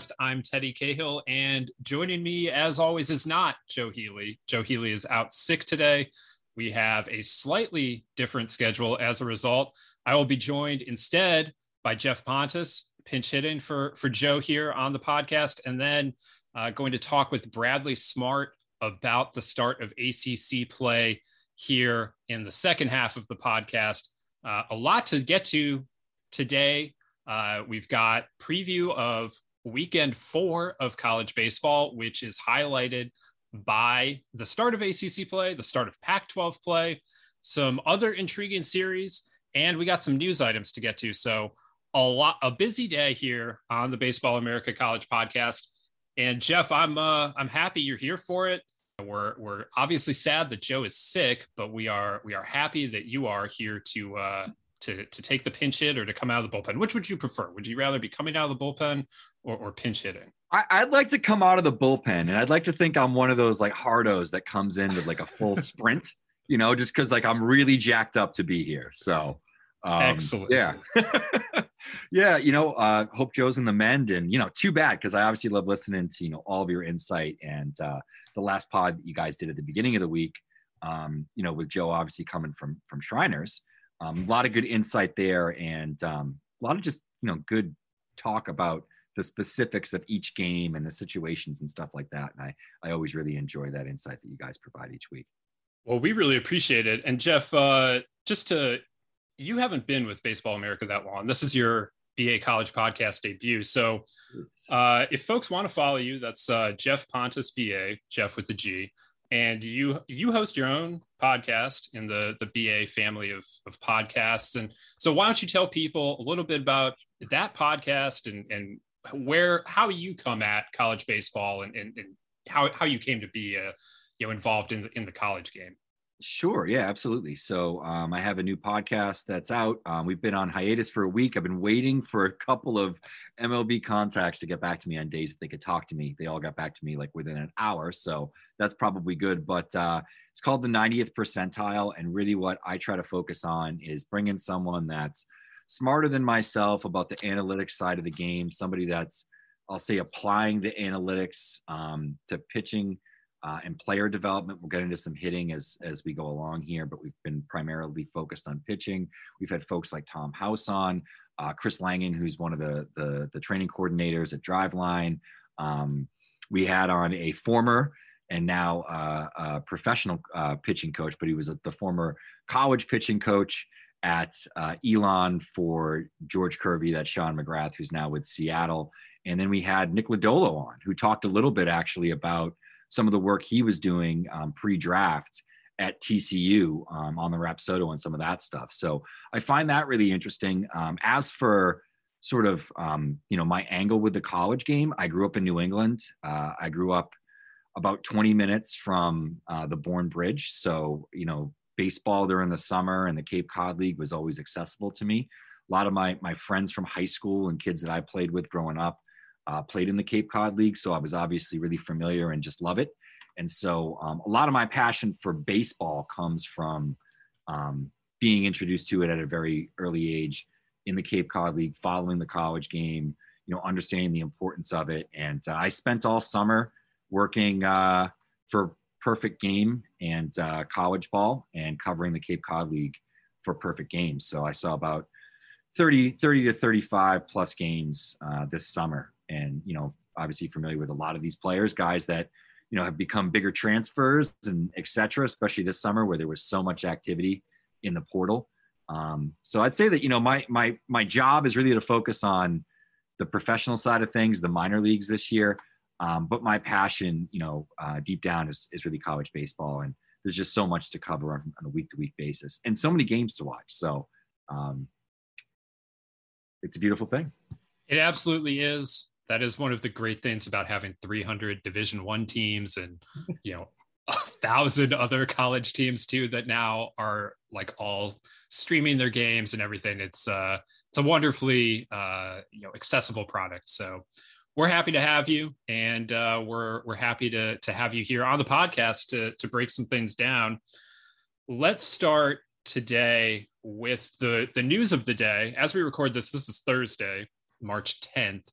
podcast. I'm Teddy Cahill, and joining me, as always, is not Joe Healy. Joe Healy is out sick today. We have a slightly different schedule as a result. I will be joined instead by Geoff Pontes, pinch hitting for, for Joe here on the podcast, and then uh, going to talk with Bradley Smart about the start of ACC play here in the second half of the podcast. Uh, a lot to get to today. Uh, we've got preview of weekend four of college baseball, which is highlighted by the start of ACC play, the start of Pac 12 play, some other intriguing series, and we got some news items to get to. So, a lot, a busy day here on the Baseball America College podcast. And Geoff, I'm uh, I'm happy you're here for it. We're we're obviously sad that Joe is sick, but we are we are happy that you are here to uh, to to take the pinch hit or to come out of the bullpen? Which would you prefer? Would you rather be coming out of the bullpen or, or pinch hitting? I, would like to come out of the bullpen, and I'd like to think I'm one of those like hardos that comes in with like a full sprint, you know, just because like I'm really jacked up to be here. So um, excellent, yeah, yeah. You know, uh, hope Joe's in the mend, and you know, too bad because I obviously love listening to you know all of your insight and uh, the last pod you guys did at the beginning of the week. Um, you know, with Joe obviously coming from from Shriners um, a lot of good insight there, and um, a lot of just you know good talk about the specifics of each game and the situations and stuff like that. And I I always really enjoy that insight that you guys provide each week. Well, we really appreciate it. And Geoff, uh, just to you haven't been with Baseball America that long. This is your BA College podcast debut. So, uh, if folks want to follow you, that's uh, Geoff Pontes BA, Geoff with the G and you you host your own podcast in the the BA family of of podcasts. And so why don't you tell people a little bit about that podcast and and where how you come at college baseball and and, and how how you came to be uh, you know involved in the in the college game. Sure. Yeah, absolutely. So um, I have a new podcast that's out. Um, we've been on hiatus for a week. I've been waiting for a couple of MLB contacts to get back to me on days that they could talk to me. They all got back to me like within an hour. So that's probably good. But uh, it's called the 90th percentile. And really, what I try to focus on is bringing someone that's smarter than myself about the analytics side of the game, somebody that's, I'll say, applying the analytics um, to pitching uh, and player development. We'll get into some hitting as as we go along here, but we've been primarily focused on pitching. We've had folks like Tom House on, uh, Chris Langin, who's one of the, the, the training coordinators at Driveline. Um, we had on a former and now uh, a professional uh, pitching coach, but he was a, the former college pitching coach at uh, Elon for George Kirby. That's Sean McGrath, who's now with Seattle. And then we had Nick Lodolo on, who talked a little bit actually about some of the work he was doing um, pre-draft at TCU um, on the Rapsodo and some of that stuff. So I find that really interesting. Um, as for sort of um, you know my angle with the college game, I grew up in New England. Uh, I grew up about 20 minutes from uh, the Bourne Bridge, so you know baseball during the summer and the Cape Cod League was always accessible to me. A lot of my my friends from high school and kids that I played with growing up uh, played in the Cape Cod League, so I was obviously really familiar and just love it. And so um, a lot of my passion for baseball comes from um, being introduced to it at a very early age in the Cape Cod League, following the college game, you know, understanding the importance of it. And uh, I spent all summer working uh, for Perfect Game and uh, college ball and covering the Cape Cod League for Perfect Games. So I saw about 30, 30 to 35 plus games uh, this summer. And, you know, obviously familiar with a lot of these players, guys that – you know have become bigger transfers and etc especially this summer where there was so much activity in the portal. Um, so i'd say that you know my my my job is really to focus on the professional side of things the minor leagues this year. Um, but my passion you know uh, deep down is, is really college baseball and there's just so much to cover on, on a week to week basis and so many games to watch. So um, it's a beautiful thing. It absolutely is that is one of the great things about having 300 division one teams and you know a thousand other college teams too that now are like all streaming their games and everything. It's uh it's a wonderfully uh you know accessible product. So we're happy to have you and uh we're we're happy to to have you here on the podcast to to break some things down. Let's start today with the the news of the day. As we record this this is thursday march 10th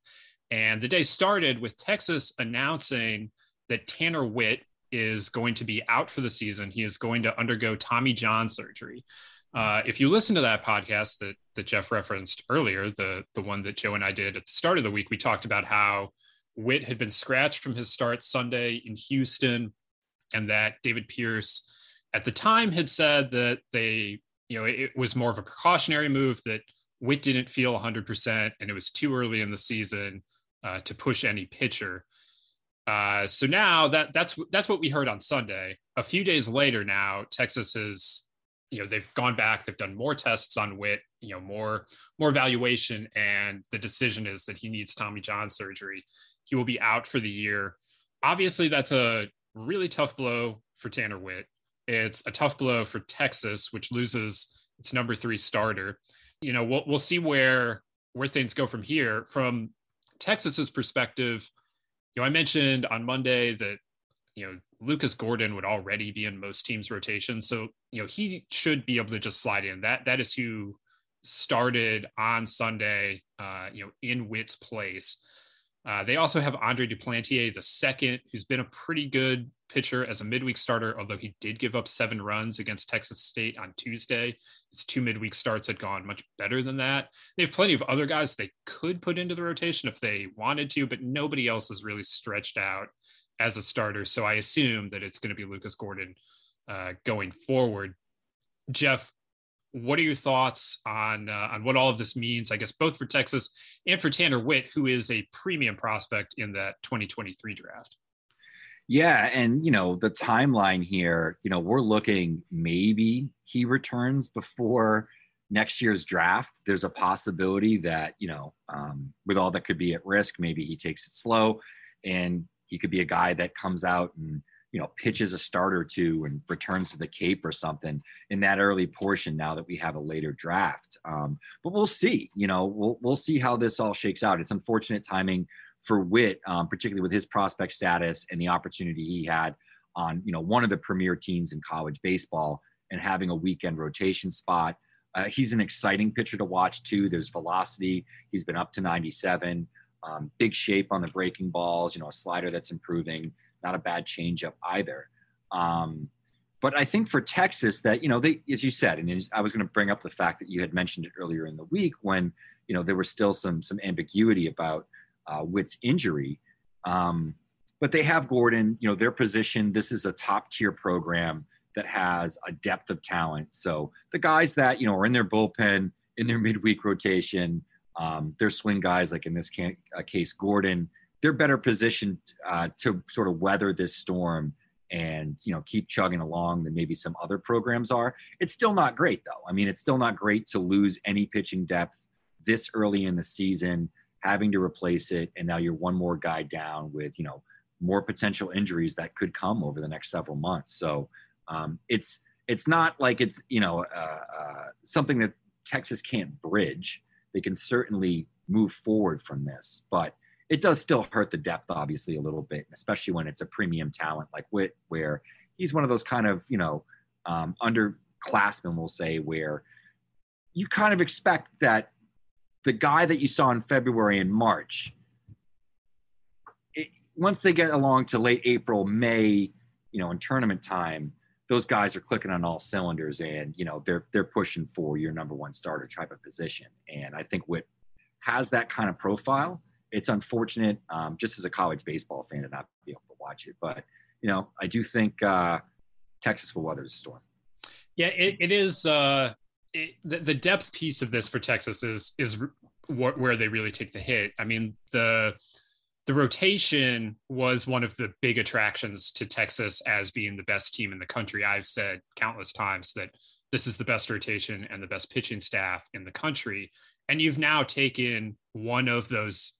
And the day started with Texas announcing that Tanner Witt is going to be out for the season. He is going to undergo Tommy John surgery. Uh, if you listen to that podcast that that Geoff referenced earlier, the the one that Joe and I did at the start of the week, we talked about how Witt had been scratched from his start Sunday in Houston, and that David Pierce at the time had said that they, you know, it was more of a precautionary move that Witt didn't feel 100%, and it was too early in the season uh, to push any pitcher. Uh, so now that that's that's what we heard on Sunday. A few days later, now Texas has, you know, they've gone back, they've done more tests on Witt, you know, more more evaluation, and the decision is that he needs Tommy John surgery. He will be out for the year. Obviously, that's a really tough blow for Tanner Witt. It's a tough blow for Texas, which loses its number three starter. You know, we'll we'll see where where things go from here. From Texas's perspective, you know, I mentioned on Monday that you know Lucas Gordon would already be in most teams' rotation, so you know he should be able to just slide in. That that is who started on Sunday, uh, you know, in Witt's place. Uh, they also have Andre Duplantier the second, who's been a pretty good pitcher as a midweek starter, although he did give up seven runs against Texas State on Tuesday. His two midweek starts had gone much better than that. They have plenty of other guys they could put into the rotation if they wanted to, but nobody else is really stretched out as a starter. So I assume that it's going to be Lucas Gordon uh, going forward. Geoff, what are your thoughts on uh, on what all of this means? I guess both for Texas and for Tanner Witt, who is a premium prospect in that 2023 draft. Yeah, and you know the timeline here. You know we're looking maybe he returns before next year's draft. There's a possibility that you know um, with all that could be at risk, maybe he takes it slow, and he could be a guy that comes out and you know pitches a start or two and returns to the Cape or something in that early portion. Now that we have a later draft, um, but we'll see. You know, we'll we'll see how this all shakes out. It's unfortunate timing for Witt, um, particularly with his prospect status and the opportunity he had on you know one of the premier teams in college baseball and having a weekend rotation spot. Uh, he's an exciting pitcher to watch too. There's velocity. He's been up to 97. Um, big shape on the breaking balls. You know, a slider that's improving not a bad changeup either. Um, but I think for Texas, that you know, they as you said, and I was going to bring up the fact that you had mentioned it earlier in the week when you know there was still some some ambiguity about uh, Witt's injury. Um, but they have Gordon. You know, their position. This is a top tier program that has a depth of talent. So the guys that you know are in their bullpen in their midweek rotation, um, their swing guys like in this uh, case Gordon they're better positioned uh, to sort of weather this storm and you know keep chugging along than maybe some other programs are. It's still not great though. I mean, it's still not great to lose any pitching depth this early in the season, having to replace it, and now you're one more guy down with you know more potential injuries that could come over the next several months. So um, it's it's not like it's you know uh, uh, something that Texas can't bridge. They can certainly move forward from this, but it does still hurt the depth, obviously, a little bit, especially when it's a premium talent like Witt, where he's one of those kind of, you know, um, underclassmen, we'll say, where you kind of expect that the guy that you saw in February and March, it, once they get along to late April, May, you know, in tournament time, those guys are clicking on all cylinders and, you know, they're, they're pushing for your number one starter type of position. And I think Witt has that kind of profile it's unfortunate, um, just as a college baseball fan, to not be able to watch it. But you know, I do think uh, Texas will weather the storm. Yeah, it, it is. Uh, it, the, the depth piece of this for Texas is is where they really take the hit. I mean, the the rotation was one of the big attractions to Texas as being the best team in the country. I've said countless times that this is the best rotation and the best pitching staff in the country. And you've now taken one of those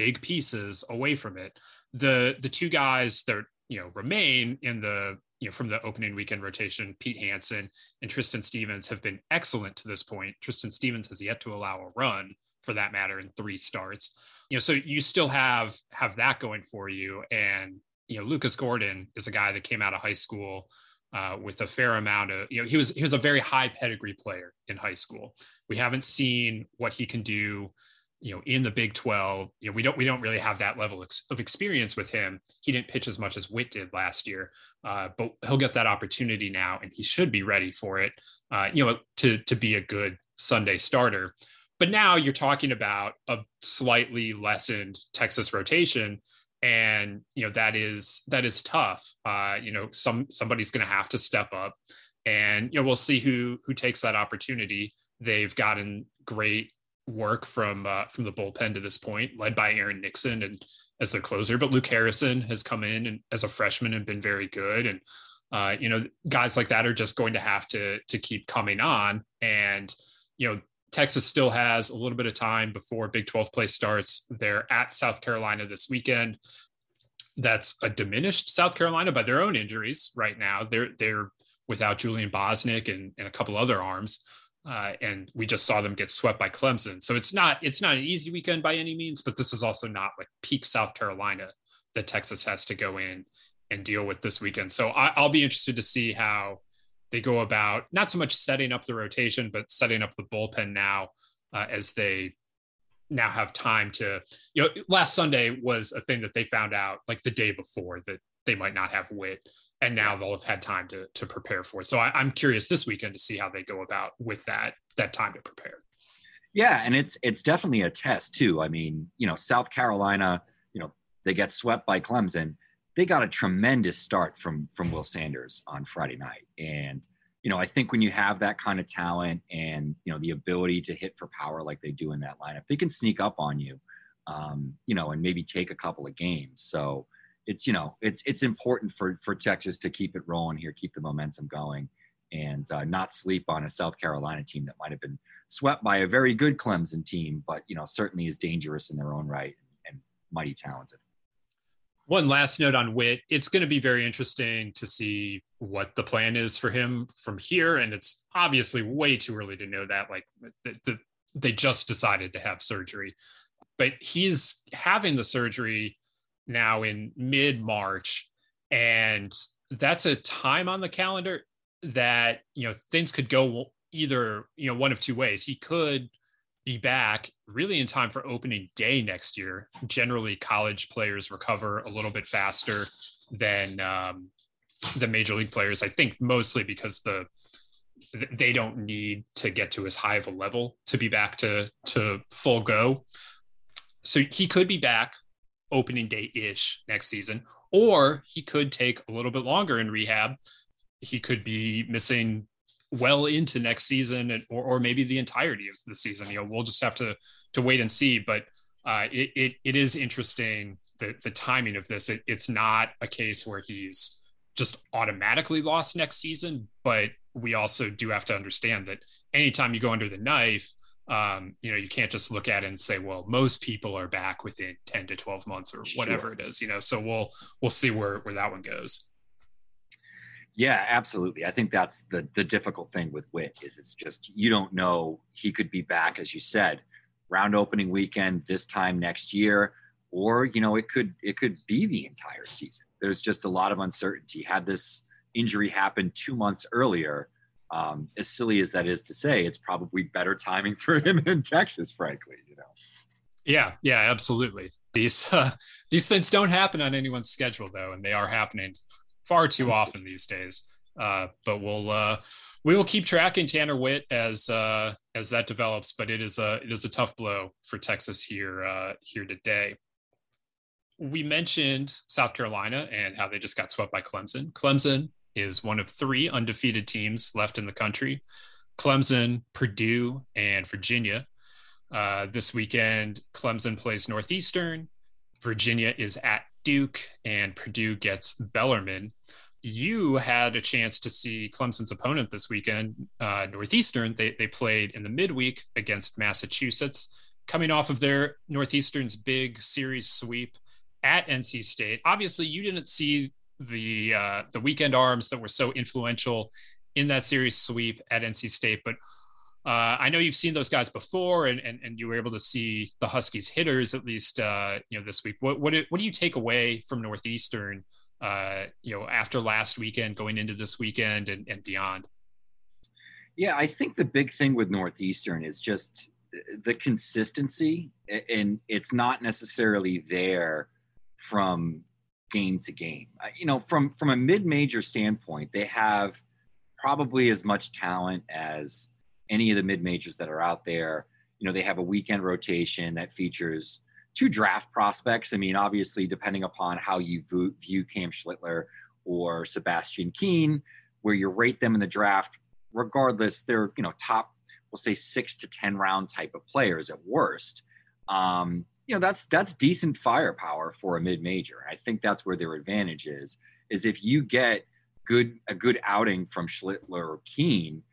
big pieces away from it. The the two guys that you know remain in the you know from the opening weekend rotation, Pete Hansen and Tristan Stevens have been excellent to this point. Tristan Stevens has yet to allow a run for that matter in three starts. You know, so you still have have that going for you. And you know, Lucas Gordon is a guy that came out of high school uh, with a fair amount of you know he was he was a very high pedigree player in high school. We haven't seen what he can do you know, in the Big 12, you know, we don't we don't really have that level of experience with him. He didn't pitch as much as Witt did last year, uh, but he'll get that opportunity now, and he should be ready for it. Uh, you know, to to be a good Sunday starter. But now you're talking about a slightly lessened Texas rotation, and you know that is that is tough. Uh, you know, some somebody's going to have to step up, and you know we'll see who who takes that opportunity. They've gotten great work from uh, from the bullpen to this point, led by Aaron Nixon and as their closer. But Luke Harrison has come in and as a freshman and been very good. And uh, you know, guys like that are just going to have to to keep coming on. And you know, Texas still has a little bit of time before Big 12 play starts. They're at South Carolina this weekend. That's a diminished South Carolina by their own injuries right now. They're they're without Julian Bosnic and, and a couple other arms uh, and we just saw them get swept by Clemson. So it's not it's not an easy weekend by any means, but this is also not like peak South Carolina that Texas has to go in and deal with this weekend. So I, will be interested to see how they go about not so much setting up the rotation, but setting up the bullpen now uh, as they now have time to you know last Sunday was a thing that they found out like the day before that they might not have Witt and now they'll have had time to to prepare for it. So I, am curious this weekend to see how they go about with that that time to prepare. Yeah, and it's it's definitely a test too. I mean, you know, South Carolina, you know, they get swept by Clemson. They got a tremendous start from from Will Sanders on Friday night, and you know, I think when you have that kind of talent and you know the ability to hit for power like they do in that lineup, they can sneak up on you, um, you know, and maybe take a couple of games. So it's you know it's it's important for for Texas to keep it rolling here, keep the momentum going, and uh, not sleep on a South Carolina team that might have been swept by a very good Clemson team, but you know certainly is dangerous in their own right and, mighty talented. One last note on Witt. It's going to be very interesting to see what the plan is for him from here. And it's obviously way too early to know that. Like the, the, they just decided to have surgery, but he's having the surgery now in mid March. And that's a time on the calendar that, you know, things could go either, you know, one of two ways. He could be back really in time for opening day next year. Generally, college players recover a little bit faster than um, the major league players. I think mostly because the they don't need to get to as high of a level to be back to to full go. So he could be back opening day ish next season, or he could take a little bit longer in rehab. He could be missing well into next season and, or, or maybe the entirety of the season. You know, we'll just have to to wait and see. But uh, it, it, it is interesting the the timing of this. It, it's not a case where he's just automatically lost next season, but we also do have to understand that anytime you go under the knife, um, you know, you can't just look at it and say, well, most people are back within 10 to 12 months or whatever sure. it is, you know, so we'll, we'll see where, where that one goes. Yeah, absolutely. I think that's the, the difficult thing with Witt is it's just, you don't know, he could be back, as you said, round opening weekend this time next year, or, you know, it could, it could be the entire season. There's just a lot of uncertainty. Had this injury happened two months earlier, um, as silly as that is to say, it's probably better timing for him in Texas, frankly. You know. Yeah, yeah, absolutely. These uh, these things don't happen on anyone's schedule though, and they are happening far too often these days. Uh, but we'll uh, we will keep tracking Tanner Witt as uh, as that develops. But it is a it is a tough blow for Texas here uh, here today. We mentioned South Carolina and how they just got swept by Clemson. Clemson is one of three undefeated teams left in the country Clemson, Purdue, and Virginia. Uh, this weekend, Clemson plays Northeastern, Virginia is at Duke, and Purdue gets Bellarmine. You had a chance to see Clemson's opponent this weekend, uh, Northeastern. They, they played in the midweek against Massachusetts, coming off of their Northeastern's big series sweep at NC State. Obviously, you didn't see the uh, the weekend arms that were so influential in that series sweep at NC State. But uh, I know you've seen those guys before, and, and and you were able to see the Huskies hitters at least uh, you know this week. What what what do you take away from Northeastern? Uh, you know, after last weekend, going into this weekend and, and beyond. Yeah, I think the big thing with Northeastern is just the consistency, and it's not necessarily there from game to game. You know, from from a mid-major standpoint, they have probably as much talent as any of the mid majors that are out there. You know, they have a weekend rotation that features two draft prospects. I mean, obviously, depending upon how you view Cam Schlittler or Sebastian Keane, where you rate them in the draft, regardless, they're, you know, top, we'll say six to 10 round type of players at worst. Um, you know, that's that's decent firepower for a mid-major. I think that's where their advantage is, is if you get good a good outing from Schlittler or Keane,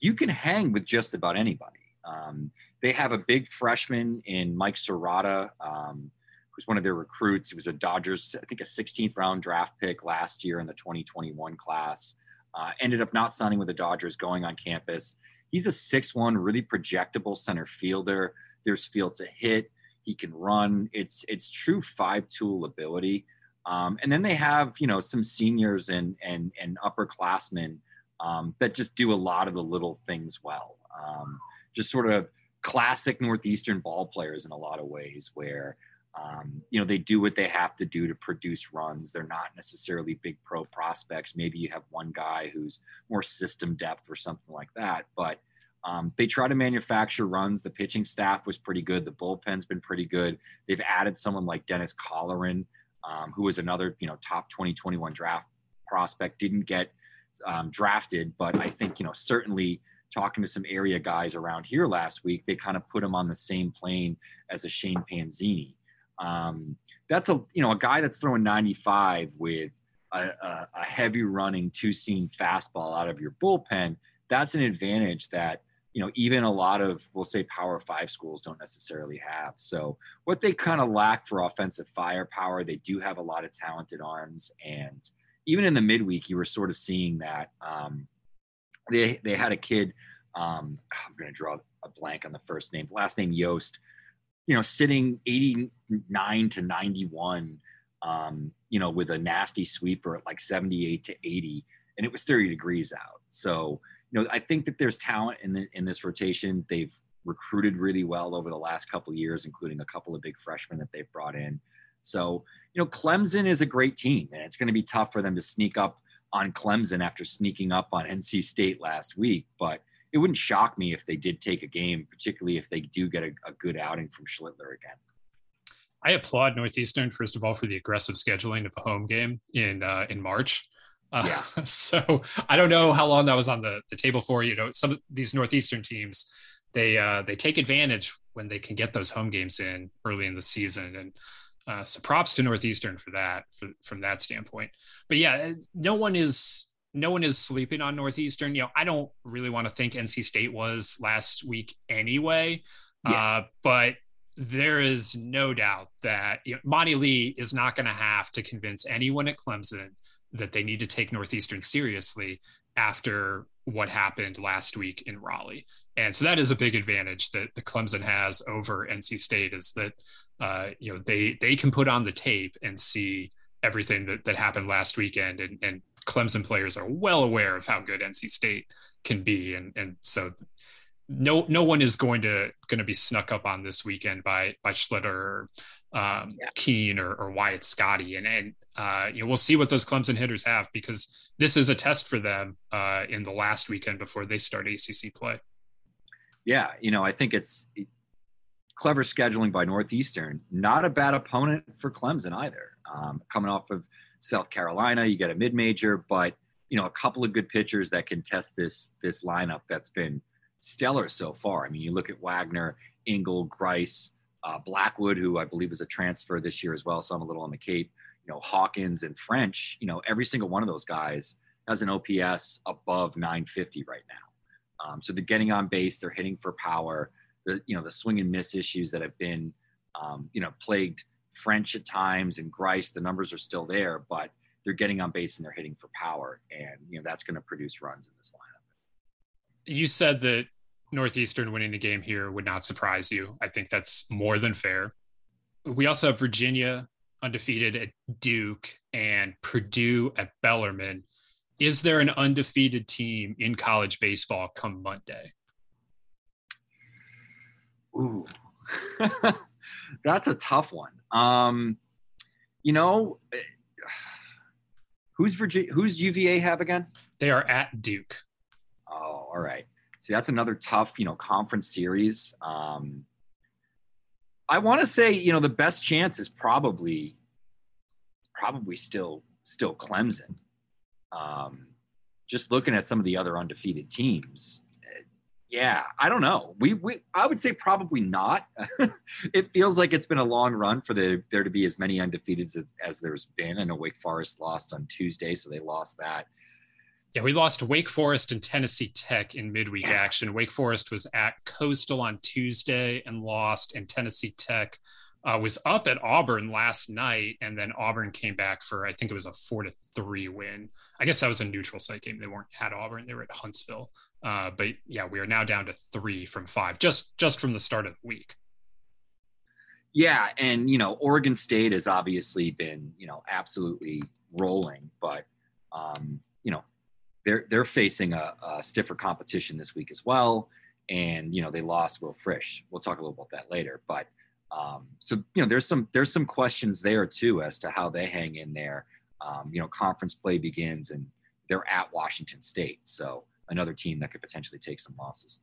you can hang with just about anybody. Um, they have a big freshman in Mike Sirota, um, who's one of their recruits. He was a Dodgers, I think, a 16th round draft pick last year in the 2021 class. Uh, ended up not signing with the Dodgers, going on campus. He's a 6'1, really projectable center fielder. There's field to hit. He can run. It's it's true five tool ability. Um, and then they have you know some seniors and and and upperclassmen um, that just do a lot of the little things well. Um, just sort of classic Northeastern ball players in a lot of ways, where um, you know they do what they have to do to produce runs. They're not necessarily big pro prospects. Maybe you have one guy who's more system depth or something like that, but um, they try to manufacture runs. The pitching staff was pretty good. The bullpen's been pretty good. They've added someone like Dennis Colleran, um, who was another you know top 2021 draft prospect. Didn't get um, drafted, but I think you know certainly talking to some area guys around here last week, they kind of put him on the same plane as a Shane Panzini. Um, that's a you know a guy that's throwing 95 with a, a, a heavy running two seam fastball out of your bullpen. That's an advantage that you know even a lot of we'll say power five schools don't necessarily have so what they kind of lack for offensive firepower they do have a lot of talented arms and even in the midweek, you were sort of seeing that. Um, they they had a kid. Um, I'm going to draw a blank on the first name. Last name Yost. You know, sitting 89 to 91. Um, you know, with a nasty sweeper at like 78 to 80, and it was 30 degrees out. So, know, I think that there's talent in the, in this rotation. They've recruited really well over the last couple years, including a couple of big freshmen that they've brought in. So, you know, Clemson is a great team, and it's going to be tough for them to sneak up on Clemson after sneaking up on NC State last week. But it wouldn't shock me if they did take a game, particularly if they do get a, a good outing from Schlittler again. I applaud Northeastern first of all for the aggressive scheduling of a home game in uh, in March. Uh, yeah. So I don't know how long that was on the, the table for. You know, some of these Northeastern teams they uh, they take advantage when they can get those home games in early in the season, and uh, so props to Northeastern for that, for, from that standpoint. But yeah, uh, no one is no one is sleeping on Northeastern. You know, I don't really want to think NC State was last week anyway. Yeah. Uh, but there is no doubt that you know, Monty Lee is not going to have to convince anyone at Clemson that they need to take Northeastern seriously after what happened last week in Raleigh. And so that is a big advantage that the Clemson has over NC State is that uh, you know they they can put on the tape and see everything that, that happened last weekend and, and Clemson players are well aware of how good NC State can be and and so no no one is going to going to be snuck up on this weekend by by Schlittler or um, yeah. Keane or, or Wyatt Scotti and and uh, you know we'll see what those Clemson hitters have because this is a test for them uh, in the last weekend before they start ACC play. Yeah, you know I think it's clever scheduling by Northeastern. Not a bad opponent for Clemson either. Um, coming off of South Carolina, you get a mid-major, but you know a couple of good pitchers that can test this this lineup that's been stellar so far. I mean, you look at Wagner, Ingle, Grice, uh, Blackwood, who I believe is a transfer this year as well. So I'm a little on the Cape. You know, Hawkins and French. You know, every single one of those guys has an OPS above 950 right now. Um, so they're getting on base, they're hitting for power the you know the swing and miss issues that have been um, you know plagued French at times and Grice. The numbers are still there, but they're getting on base and they're hitting for power, and you know that's going to produce runs in this lineup. You said that Northeastern winning the game here would not surprise you. I think that's more than fair. We also have Virginia undefeated at Duke and Purdue at Bellarmine. Is there an undefeated team in college baseball come Monday? Ooh, that's a tough one. Um, you know, eh, who's Virginia? Who's UVA have again? They are at Duke. Oh, all right. See, that's another tough, you know, conference series. Um, I want to say, you know, the best chance is probably, probably still, still Clemson. Um, just looking at some of the other undefeated teams, yeah, I don't know. We, we I would say probably not. it feels like it's been a long run for the there to be as many undefeateds as, as there's been. I know Wake Forest lost on Tuesday, so they lost that. Yeah, we lost Wake Forest and Tennessee Tech in midweek yeah. action. Wake Forest was at Coastal on Tuesday and lost, and Tennessee Tech uh, was up at Auburn last night, and then Auburn came back for I think it was a four to three win. I guess that was a neutral site game. They weren't at Auburn; they were at Huntsville. Uh, but yeah, we are now down to three from five, just just from the start of the week. Yeah, and you know, Oregon State has obviously been you know absolutely rolling, but um, you know, they're they're facing a, a stiffer competition this week as well, and you know they lost Will Frisch. We'll talk a little about that later, but um, so you know, there's some there's some questions there too as to how they hang in there. Um, you know, conference play begins and they're at Washington State, so another team that could potentially take some losses.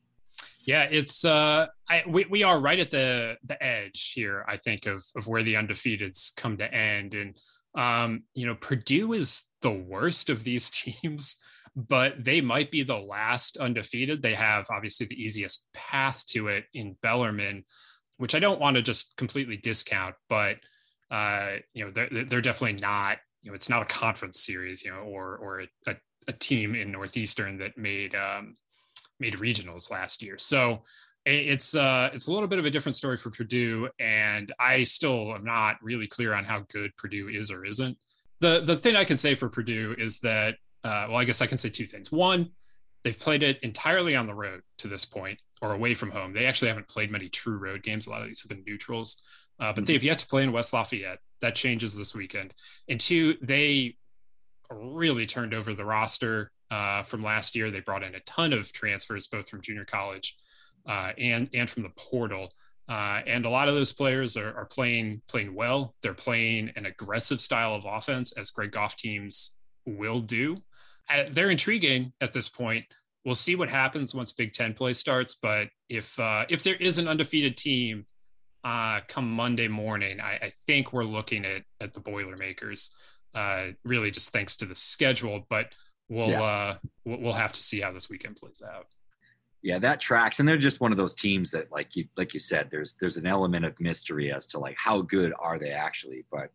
Yeah, it's uh, I, we we are right at the the edge here. I think of of where the undefeateds come to end, and um, you know, Purdue is the worst of these teams, but they might be the last undefeated. They have obviously the easiest path to it in Bellarmine which I don't want to just completely discount, but uh, you know, they're, they're definitely not, you know, it's not a conference series, you know, or, or a, a team in Northeastern that made, um, made regionals last year. So it's, uh, it's a little bit of a different story for Purdue. And I still am not really clear on how good Purdue is or isn't. The, the thing I can say for Purdue is that, uh, well, I guess I can say two things. One, they've played it entirely on the road to this point or away from home. They actually haven't played many true road games. A lot of these have been neutrals, uh, but mm-hmm. they've yet to play in West Lafayette. That changes this weekend. And two, they really turned over the roster uh, from last year. They brought in a ton of transfers, both from junior college uh, and and from the portal. Uh, and a lot of those players are, are, playing playing well. They're playing an aggressive style of offense, as Greg Goff teams will do. They're intriguing at this point we'll see what happens once Big Ten play starts. But if uh, if there is an undefeated team uh, come Monday morning, I, I, think we're looking at at the Boilermakers. Uh, really, just thanks to the schedule, but we'll yeah. uh, we'll have to see how this weekend plays out. Yeah, that tracks, and they're just one of those teams that, like you like you said, there's there's an element of mystery as to like how good are they actually. But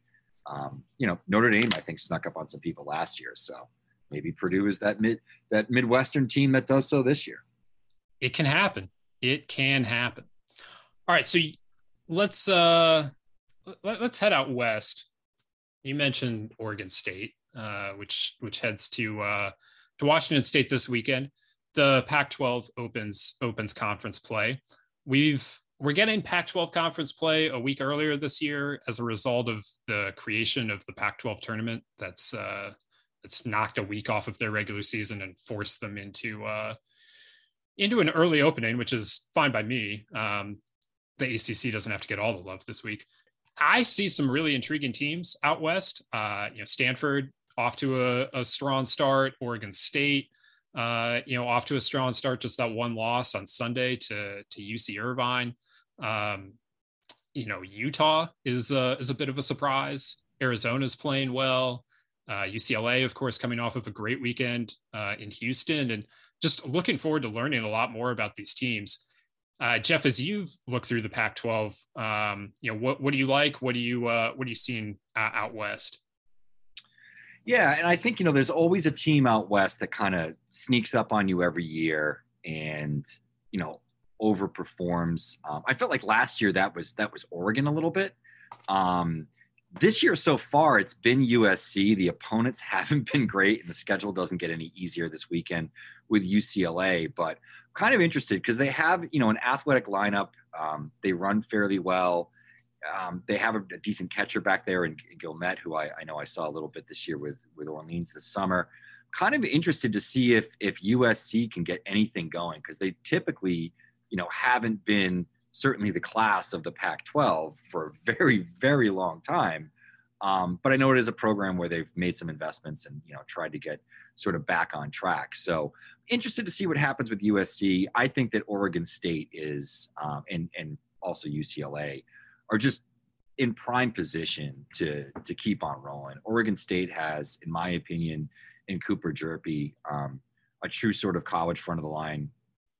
um, you know, Notre Dame, I think, snuck up on some people last year, so maybe Purdue is that mid that Midwestern team that does so this year. It can happen. It can happen. All right, so let's uh let, us head out west. You mentioned Oregon State, uh, which which heads to uh, to Washington State this weekend. The Pac-12 opens opens conference play. We've we're getting Pac-12 conference play a week earlier this year as a result of the creation of the Pac-12 tournament. That's uh, it's knocked a week off of their regular season and forced them into uh, into an early opening, which is fine by me. Um, the ACC doesn't have to get all the love this week. I see some really intriguing teams out west. Uh, you know, Stanford off to a, a strong start. Oregon State, uh, you know, off to a strong start. Just that one loss on Sunday to to UC Irvine. Um, you know, Utah is a, is a bit of a surprise. Arizona's playing well. Uh, UCLA, of course, coming off of a great weekend uh, in Houston, and just looking forward to learning a lot more about these teams. Uh, Geoff, as you've looked through the Pac-12, um, you know what what do you like? What do you uh, what are you seeing out west? Yeah, and I think you know there's always a team out west that kind of sneaks up on you every year, and you know overperforms. Um, I felt like last year that was that was Oregon a little bit. Um, this year so far, it's been USC. The opponents haven't been great, and the schedule doesn't get any easier this weekend with UCLA. But kind of interested because they have, you know, an athletic lineup. Um, they run fairly well. Um, they have a, a, decent catcher back there in, in Guillemette, who I, I, know I saw a little bit this year with with Orleans this summer. Kind of interested to see if if USC can get anything going because they typically, you know, haven't been certainly the class of the Pac 12 for a very, very long time. Um, but I know it is a program where they've made some investments and you know tried to get sort of back on track. So interested to see what happens with USC. I think that Oregon State is um, and and also UCLA are just in prime position to to keep on rolling. Oregon State has, in my opinion, in Cooper Hjerpe, um, a true sort of college front of the line,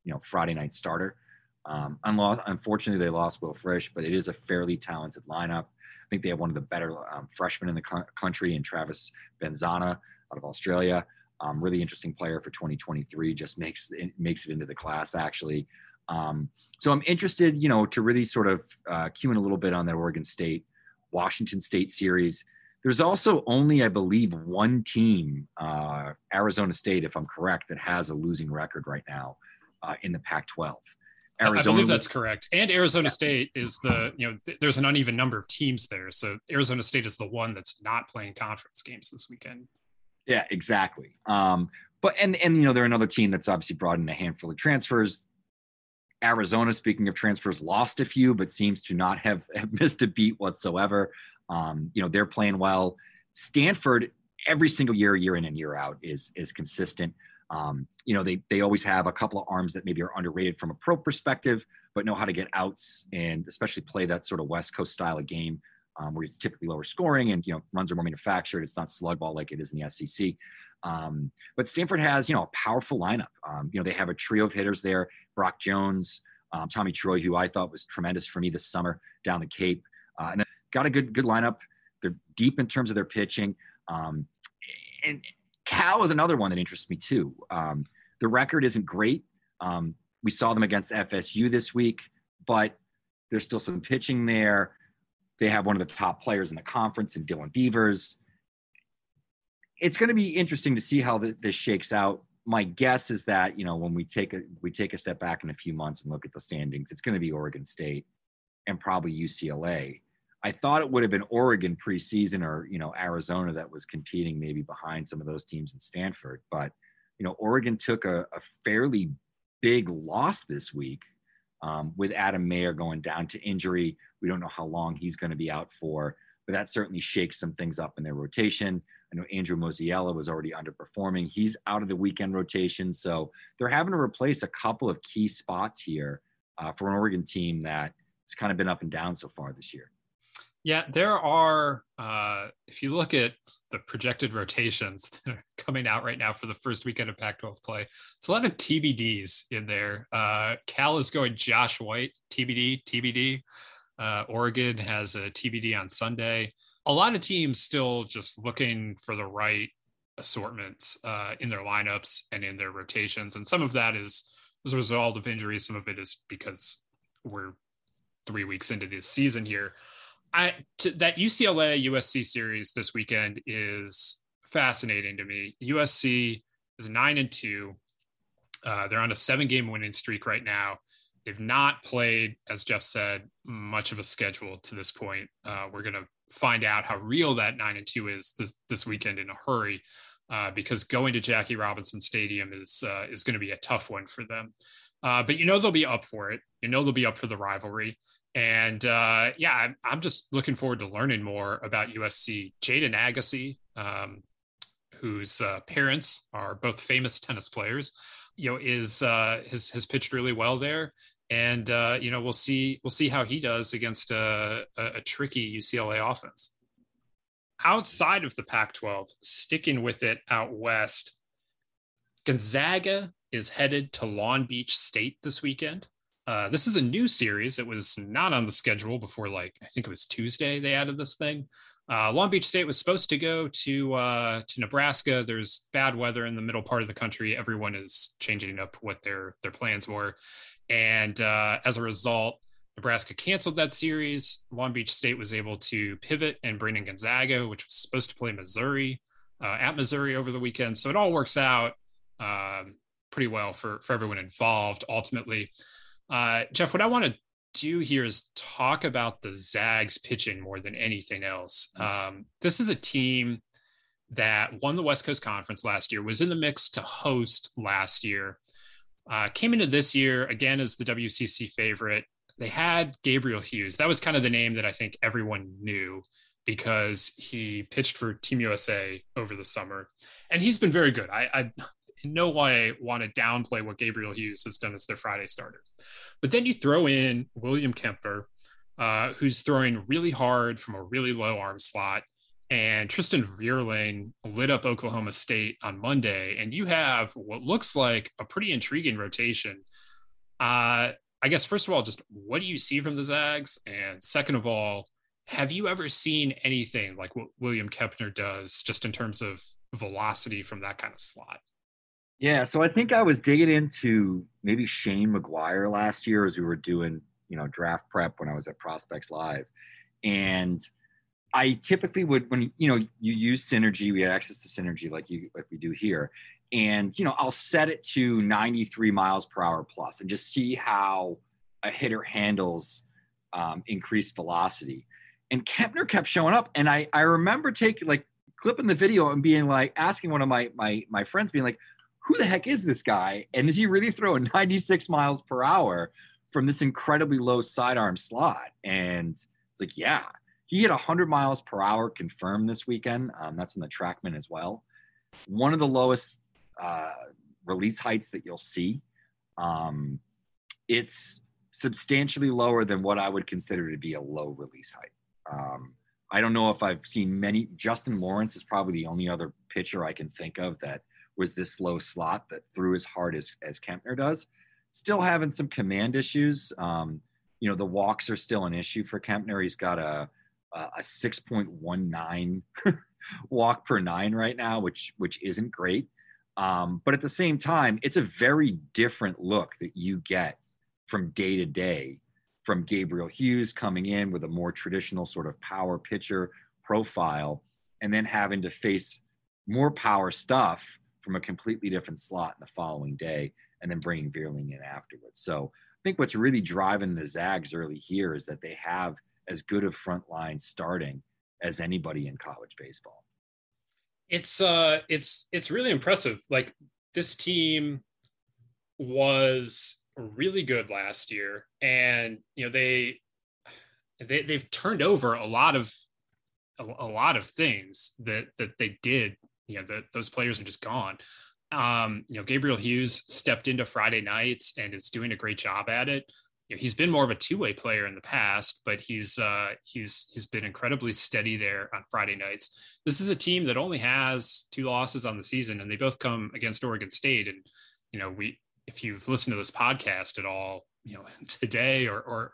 you know, Friday night starter. Um, unfortunately, they lost Will Frisch, but it is a fairly talented lineup. I think they have one of the better um, freshmen in the co- country in Travis Bazzana out of Australia. Um, really interesting player for 2023. Just makes it, makes it into the class actually. Um, so I'm interested, you know, to really sort of uh, cue in a little bit on that Oregon State, Washington State series. There's also only, I believe, one team, uh, Arizona State, if I'm correct, that has a losing record right now uh, in the Pac-12. Arizona, I believe that's correct. And Arizona yeah. State is the, you know, th- there's an uneven number of teams there. So Arizona State is the one that's not playing conference games this weekend. Yeah, exactly. Um, but and and you know they're another team that's obviously brought in a handful of transfers. Arizona, speaking of transfers, lost a few, but seems to not have, have missed a beat whatsoever. Um, you know they're playing well. Stanford, every single year, year in and year out, is is consistent. Um, you know, they they always have a couple of arms that maybe are underrated from a pro perspective, but know how to get outs and especially play that sort of West Coast style of game um, where it's typically lower scoring and you know runs are more manufactured. It's not slug ball like it is in the SEC. Um, but Stanford has you know a powerful lineup. Um, you know they have a trio of hitters there: Brock Jones, um, Tommy Troy, who I thought was tremendous for me this summer down the Cape, uh, and got a good good lineup. They're deep in terms of their pitching. Um, and Cal is another one that interests me too. Um, the record isn't great. we saw them against FSU this week, but there's still some pitching there. They have one of the top players in the conference in Dylan Beavers. It's going to be interesting to see how the, this shakes out. My guess is that you know when we take a we take a step back in a few months and look at the standings, it's going to be Oregon State and probably UCLA. I thought it would have been Oregon preseason or you know Arizona that was competing maybe behind some of those teams in Stanford, but you know Oregon took a, a fairly big loss this week um, with Adam Maier going down to injury. We don't know how long he's going to be out for, but that certainly shakes some things up in their rotation. I know Andrew Musiala was already underperforming. He's out of the weekend rotation. So they're having to replace a couple of key spots here uh, for an Oregon team that has kind of been up and down so far this year. Yeah, there are, uh, if you look at the projected rotations that are coming out right now for the first weekend of Pac 12 play, it's a lot of TBDs in there. Uh, Cal is going Josh White, TBD, TBD. Uh, Oregon has a TBD on Sunday. A lot of teams still just looking for the right assortments uh, in their lineups and in their rotations. And some of that is as a result of injuries. Some of it is because we're three weeks into this season here. I to, that UCLA USC series this weekend is fascinating to me. USC is nine and two. Uh, they're on a seven game winning streak right now. They've not played, as Geoff said, much of a schedule to this point. Uh, we're going to find out how real that nine and two is this this weekend in a hurry, uh, because going to Jackie Robinson Stadium is uh, is going to be a tough one for them. Uh, but you know they'll be up for it. You know they'll be up for the rivalry. And uh, yeah, I'm, I'm, just looking forward to learning more about USC. Jaden Agassi, um, whose uh, parents are both famous tennis players, you know, is uh, has has pitched really well there and uh, you know we'll see we'll see how he does against a, a, a tricky UCLA offense. Outside of the Pac-12, sticking with it out west, Gonzaga is headed to Long Beach State this weekend. Uh, this is a new series. It was not on the schedule before, like I think it was Tuesday. They added this thing. Uh, Long Beach State was supposed to go to uh, to Nebraska. There's bad weather in the middle part of the country. Everyone is changing up what their their plans were, and uh, as a result, Nebraska canceled that series. Long Beach State was able to pivot and bring in Gonzaga, which was supposed to play Missouri uh, at Missouri over the weekend. So it all works out um, pretty well for, for everyone involved ultimately. Uh, Geoff, what I want to do here is talk about the Zags pitching more than anything else. Um, this is a team that won the West Coast Conference last year, was in the mix to host last year. Uh, came into this year again as the WCC favorite. they had Gabriel Hughes. That was kind of the name that I think everyone knew because he pitched for Team USA over the summer, and he's been very good. I, I no way I want to downplay what Gabriel Hughes has done as their Friday starter, but then you throw in William Kempner, uh, who's throwing really hard from a really low arm slot, and Trystan Vrieling lit up Oklahoma State on Monday, and you have what looks like a pretty intriguing rotation. Uh, I guess first of all, just what do you see from the Zags, and second of all, have you ever seen anything like what William Kempner does, just in terms of velocity from that kind of slot? Yeah, so I think I was digging into maybe Shane McGuire last year as we were doing, you know, draft prep when I was at Prospects Live, and I typically would when you know you use synergy, we have access to synergy like you like we do here, and you know I'll set it to 93 miles per hour plus and just see how a hitter handles um, increased velocity. And Kempner kept showing up, and I I remember taking like clipping the video and being like asking one of my my my friends, being like, "Who the heck is this guy? And is he really throwing 96 miles per hour from this incredibly low sidearm slot?" And it's like, yeah he hit 100 miles per hour confirmed this weekend. Um, that's in the Trackman as well. One of the lowest uh, release heights that you'll see. Um, it's substantially lower than what I would consider to be a low release height. Um, I don't know if I've seen many. Justin Lawrence is probably the only other pitcher I can think of that was this low slot that threw as hard as, as Kempner does. Still having some command issues. Um, you know, the walks are still an issue for Kempner. He's got a a 6.19 walk per nine right now, which which isn't great. Um, but at the same time, it's a very different look that you get from day to day from Gabriel Hughes coming in with a more traditional sort of power pitcher profile, and then having to face more power stuff from a completely different slot in the following day, and then bringing Vrieling in afterwards. So I think what's really driving the Zags early here is that they have as good of front line starting as anybody in college baseball. It's uh it's it's really impressive. Like this team was really good last year and you know they they they've turned over a lot of a, a lot of things that that they did you know that those players are just gone um you know gabriel hughes stepped into friday nights and is doing a great job at it you know, he's been more of a two-way player in the past, but he's uh, he's he's been incredibly steady there on Friday nights. This is a team that only has two losses on the season, and they both come against Oregon State. And you know, we if you've listened to this podcast at all, you know, today or or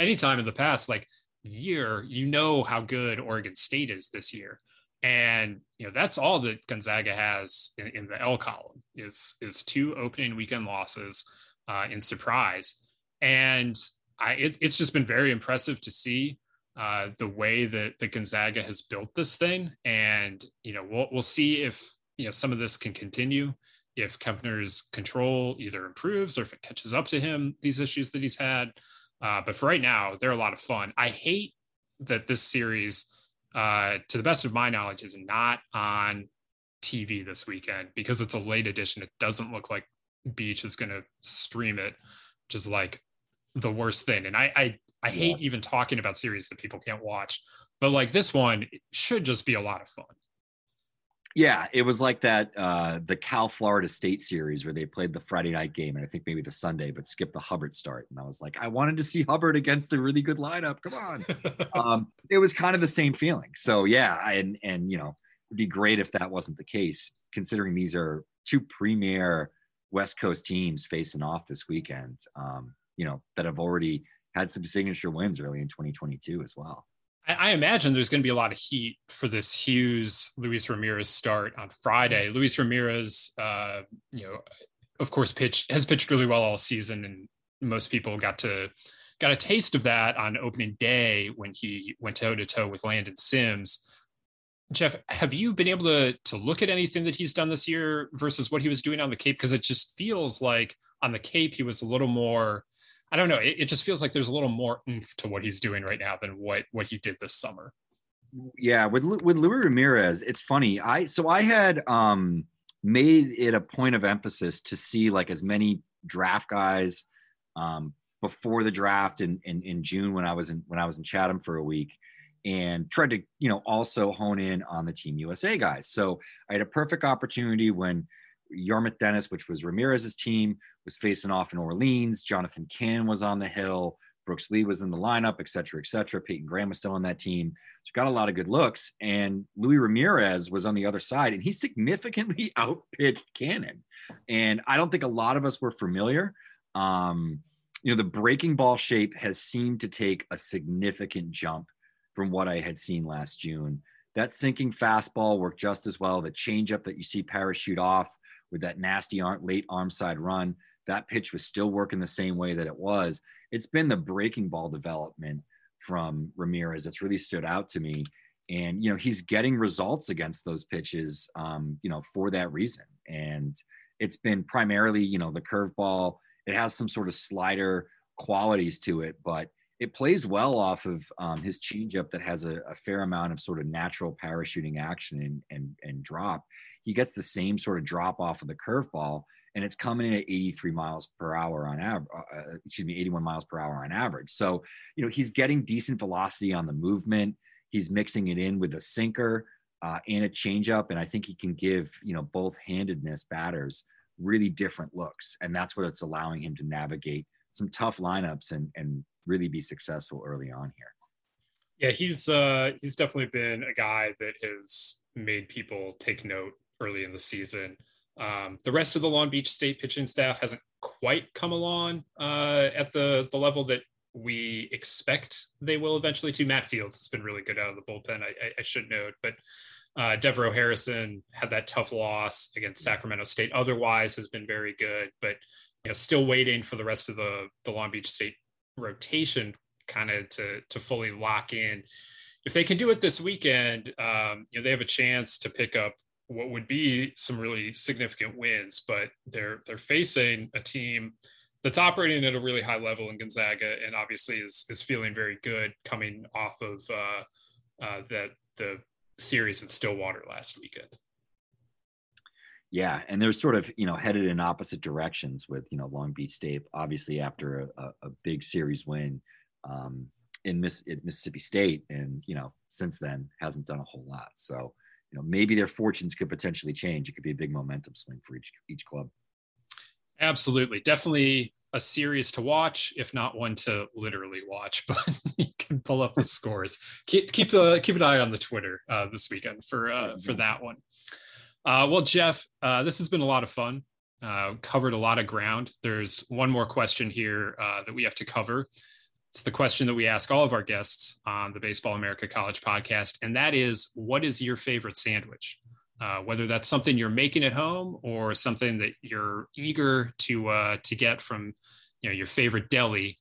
any time in the past, like year, you know how good Oregon State is this year. And you know that's all that Gonzaga has in, in the L column is is two opening weekend losses uh, in Surprise and I it, it's just been very impressive to see uh, the way that the Gonzaga has built this thing, and you know we'll we'll see if you know some of this can continue. If Kempner's control either improves or if it catches up to him, these issues that he's had. Uh, but for right now, they're a lot of fun. I hate that this series, uh, to the best of my knowledge, is not on TV this weekend because it's a late edition. It doesn't look like Beach is going to stream it, which is like the worst thing. And I I, I hate even talking about series that people can't watch, but like this one should just be a lot of fun. Yeah, it was like that uh the Cal Florida State series where they played the Friday night game and I think maybe the Sunday, but skipped the Hubbard start. And I was like, I wanted to see Hubbard against a really good lineup. Come on. um, it was kind of the same feeling. So yeah, and and you know, it'd be great if that wasn't the case, considering these are two premier West Coast teams facing off this weekend. Um, you know that have already had some signature wins early in 2022 as well. I, imagine there's going to be a lot of heat for this Hughes Luis Ramirez start on Friday. Luis Ramirez, uh, you know, of course, pitched has pitched really well all season, and most people got to got a taste of that on opening day when he went toe to toe with Landon Sims. Geoff, have you been able to to look at anything that he's done this year versus what he was doing on the Cape? Because it just feels like on the Cape he was a little more I don't know. It, it, just feels like there's a little more oomph to what he's doing right now than what what he did this summer. Yeah, with with Luis Ramirez, it's funny. I so I had um made it a point of emphasis to see like as many draft guys, um, before the draft in, in in June when I was in when I was in Chatham for a week and tried to you know also hone in on the Team USA guys. So I had a perfect opportunity when Yarmouth Dennis, which was Ramirez's team, was facing off in Orleans. Jonathan Cannon was on the hill. Brooks Lee was in the lineup, et cetera, et cetera. Peyton Graham was still on that team. So got a lot of good looks. And Luis Ramirez was on the other side, and he significantly outpitched Cannon. And I don't think a lot of us were familiar. Um, you know, the breaking ball shape has seemed to take a significant jump from what I had seen last June. That sinking fastball worked just as well. The changeup that you see parachute off with that nasty late arm side run, that pitch was still working the same way that it was. It's been the breaking ball development from Ramirez that's really stood out to me. And, you know, he's getting results against those pitches, um, you know, for that reason. And it's been primarily, you know, the curveball. It has some sort of slider qualities to it, but it plays well off of um, his changeup that has a, a, fair amount of sort of natural parachuting action and, and, and drop. He gets the same sort of drop off of the curveball, and it's coming in at 83 miles per hour on average. Uh, uh, excuse me, 81 miles per hour on average. So you know he's getting decent velocity on the movement. He's mixing it in with a sinker uh, and a changeup, and I think he can give you know both handedness batters really different looks, and that's what it's allowing him to navigate some tough lineups and and really be successful early on here. Yeah, he's uh, he's definitely been a guy that has made people take note early in the season. Um, the rest of the Long Beach State pitching staff hasn't quite come along uh, at the the level that we expect they will eventually. To Matt Fields has been really good out of the bullpen. I, I, I should note, but uh, Devereaux Harrison had that tough loss against Sacramento State. Otherwise, has been very good, but you know, still waiting for the rest of the the Long Beach State rotation kind of to to fully lock in. If they can do it this weekend, um, you know they have a chance to pick up what would be some really significant wins. But they're they're facing a team that's operating at a really high level in Gonzaga, and obviously is is feeling very good coming off of uh, uh, that the series in Stillwater last weekend. Yeah, and they're sort of you know headed in opposite directions with you know Long Beach State obviously after a, a big series win um, in Miss Mississippi State, and you know since then hasn't done a whole lot. So you know maybe their fortunes could potentially change. It could be a big momentum swing for each each club. Absolutely, definitely a series to watch, if not one to literally watch. But you can pull up the scores. Keep keep the keep an eye on the Twitter uh, this weekend for uh, for that one. Uh, well, Geoff, uh, this has been a lot of fun. Uh, covered a lot of ground. There's one more question here uh, that we have to cover. It's the question that we ask all of our guests on the Baseball America College podcast, and that is, what is your favorite sandwich? Uh, whether that's something you're making at home or something that you're eager to uh, to get from, you know, your favorite deli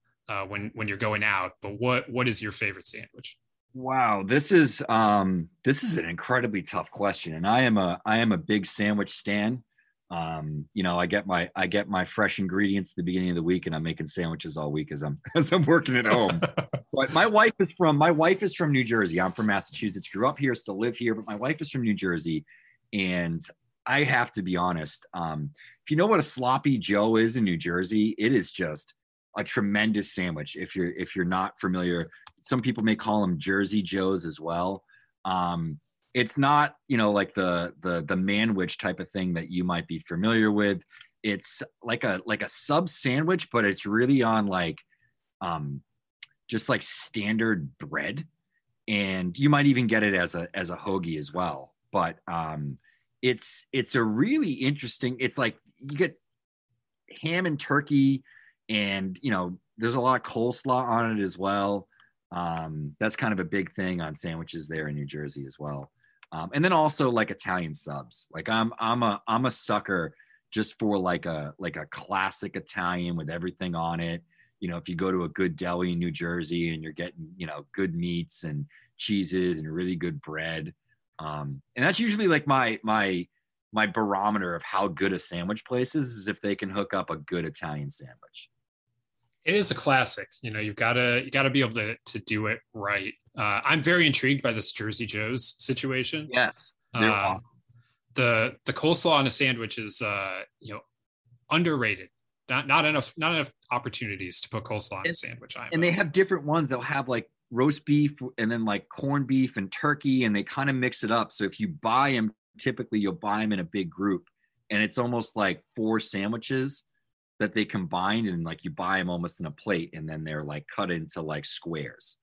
when when you're going out. But what what is your favorite sandwich? Wow, this is um this is an incredibly tough question, and I am a I am a big sandwich stan. Um, you know, I get my I get my fresh ingredients at the beginning of the week, and I'm making sandwiches all week as I'm as I'm working at home. but my wife is from my wife is from New Jersey. I'm from Massachusetts. Grew up here, still live here, but my wife is from New Jersey, and I have to be honest. Um, if you know what a sloppy Joe is in New Jersey, it is just a tremendous sandwich. If you're if you're not familiar, some people may call them Jersey Joes as well. Um, it's not you know like the the the manwich type of thing that you might be familiar with. It's like a like a sub sandwich, but it's really on like um, just like standard bread, and you might even get it as a as a hoagie as well. But um, it's it's a really interesting. It's like you get ham and turkey, and you know there's a lot of coleslaw on it as well. Um, that's kind of a big thing on sandwiches there in New Jersey as well. Um, and then also like Italian subs. Like I'm I'm a I'm a sucker just for like a like a classic Italian with everything on it. You know, if you go to a good deli in New Jersey and you're getting you know good meats and cheeses and really good bread, um, and that's usually like my my my barometer of how good a sandwich place is, is if they can hook up a good Italian sandwich it is a classic. You know, you've got to you got to be able to to do it right. Uh, I'm very intrigued by this Jersey Joe's situation. Yes, um, awesome. The the coleslaw on a sandwich is uh, you know underrated not not enough not enough opportunities to put coleslaw in And- a sandwich. I and they have different ones. They'll have like roast beef and then like corned beef and turkey, and they kind of mix it up. So if you buy them, typically you'll buy them in a big group, and it's almost like four sandwiches that they combine, and like you buy them almost in a plate, and then they're like cut into like squares,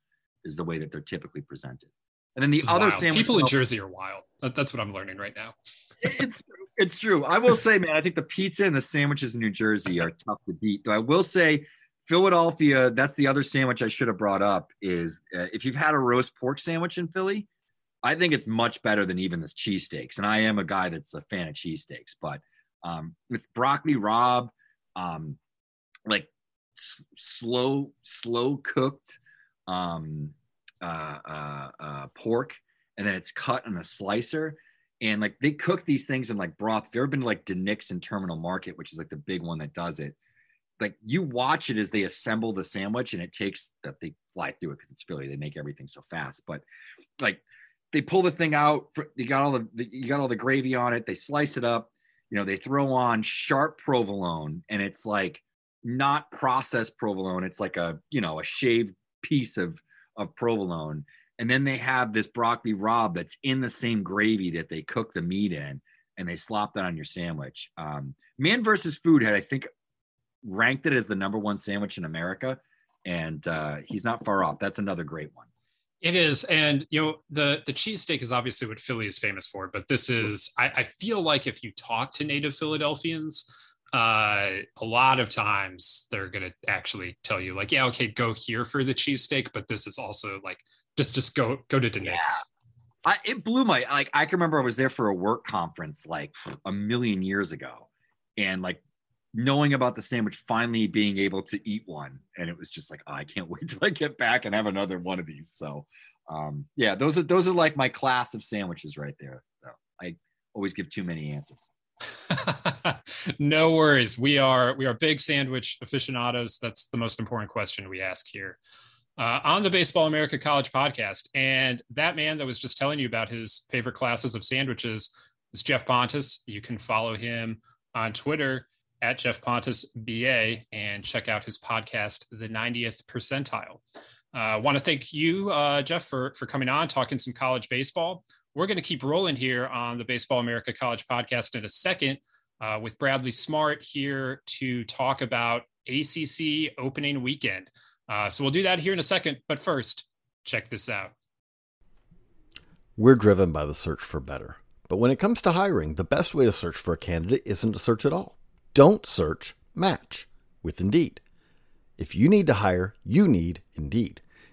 is the way that they're typically presented. And then the This other sandwich, people in Jersey are wild. That, that's what I'm learning right now. it's it's true. I will say, man, I think the pizza and the sandwiches in New Jersey are tough to beat. Though I will say, Philadelphia, that's the other sandwich I should have brought up. Is uh, if you've had a roast pork sandwich in Philly, I think it's much better than even the cheesesteaks. And I am a guy that's a fan of cheesesteaks, but um, it's broccoli rabe, um, like s- slow slow cooked um, uh, uh, uh, pork, and then it's cut in a slicer and like they cook these things in like broth. If you've ever been to like DiNic's in Terminal Market, which is like the big one that does it, like you watch it as they assemble the sandwich, and it takes that they fly through it because it's Philly. They make everything so fast, but like they pull the thing out. You got all the you got all the gravy on it. They slice it up. You know, they throw on sharp provolone, and it's like not processed provolone. It's like a you know a shaved piece of of provolone. And then they have this broccoli rabe that's in the same gravy that they cook the meat in and they slop that on your sandwich. Um, man versus food had i think ranked it as the number one sandwich in america and uh, he's not far off. That's another great one It is, and you know the the cheesesteak is obviously what Philly is famous for, but this is I, I feel like if you talk to native Philadelphians, uh, a lot of times they're gonna actually tell you like, yeah, okay, go here for the cheesesteak, but this is also like just just go go to DiNic's. I, it blew my like i can remember i was there for a work conference like a million years ago and like knowing about the sandwich finally being able to eat one and it was just like oh, i can't wait till i get back and have another one of these so um yeah those are those are like my class of sandwiches right there so i always give too many answers no worries. We are we are big sandwich aficionados. That's the most important question we ask here uh, on the Baseball America College podcast. And that man that was just telling you about his favorite classes of sandwiches is Geoff Pontes. You can follow him on Twitter at Geoff Pontes BA and check out his podcast, The 90th Percentile. I uh, want to thank you, uh, Geoff, for, for coming on, talking some college baseball. We're going to keep rolling here on the Baseball America College podcast in a second uh, with Bradley Smart here to talk about ACC opening weekend. Uh, so we'll do that here in a second. But first, check this out. We're driven by the search for better. But when it comes to hiring, the best way to search for a candidate isn't to search at all. Don't search, match with Indeed. If you need to hire, you need Indeed.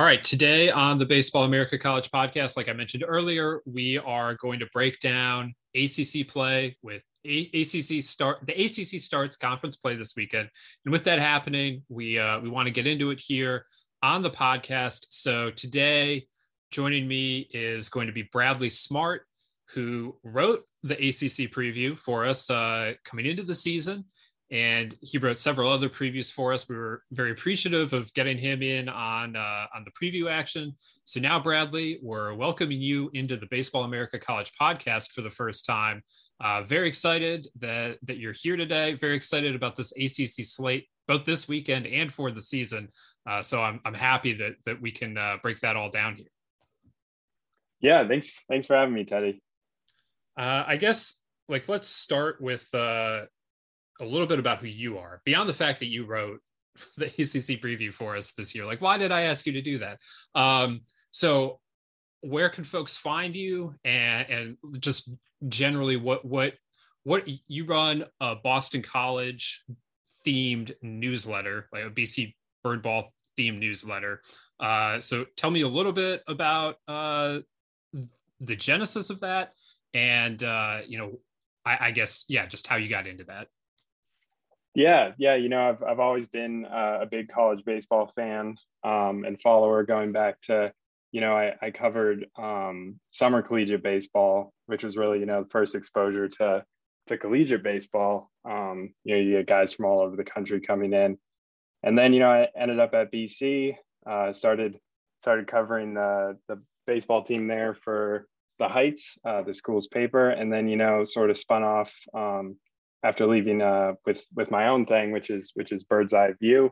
All right, today on the Baseball America College podcast, like I mentioned earlier, we are going to break down ACC play with A- ACC start. The ACC starts conference play this weekend, and with that happening, we uh, we want to get into it here on the podcast. So today, joining me is going to be Bradley Smart, who wrote the ACC preview for us uh, coming into the season, and he wrote several other previews for us. We were very appreciative of getting him in on uh, on the preview action. So now, Bradley, we're welcoming you into the Baseball America College podcast for the first time. Uh, very excited that that you're here today. Very excited about this ACC slate, both this weekend and for the season. Uh, so I'm I'm happy that that we can uh, break that all down here. Yeah, thanks. Thanks for having me, Teddy. Uh, I guess like let's start with uh, a little bit about who you are beyond the fact that you wrote the ACC preview for us this year. Like, why did I ask you to do that? Um, so, where can folks find you, and and just generally, what what what you run a Boston College themed newsletter, like a BC Birdball themed newsletter. Uh, so, tell me a little bit about uh, the genesis of that, and uh, you know, I, I guess yeah, just how you got into that. Yeah, yeah. You know, I've I've always been uh, a big college baseball fan um, and follower, going back to you know I, I covered um, summer collegiate baseball, which was really you know the first exposure to to collegiate baseball. Um, you know, you get guys from all over the country coming in, and then you know I ended up at BC. Uh, started started covering the the baseball team there for the Heights, uh, the school's paper, and then you know sort of spun off um, after leaving uh, with with my own thing, which is which is Bird's Eye View.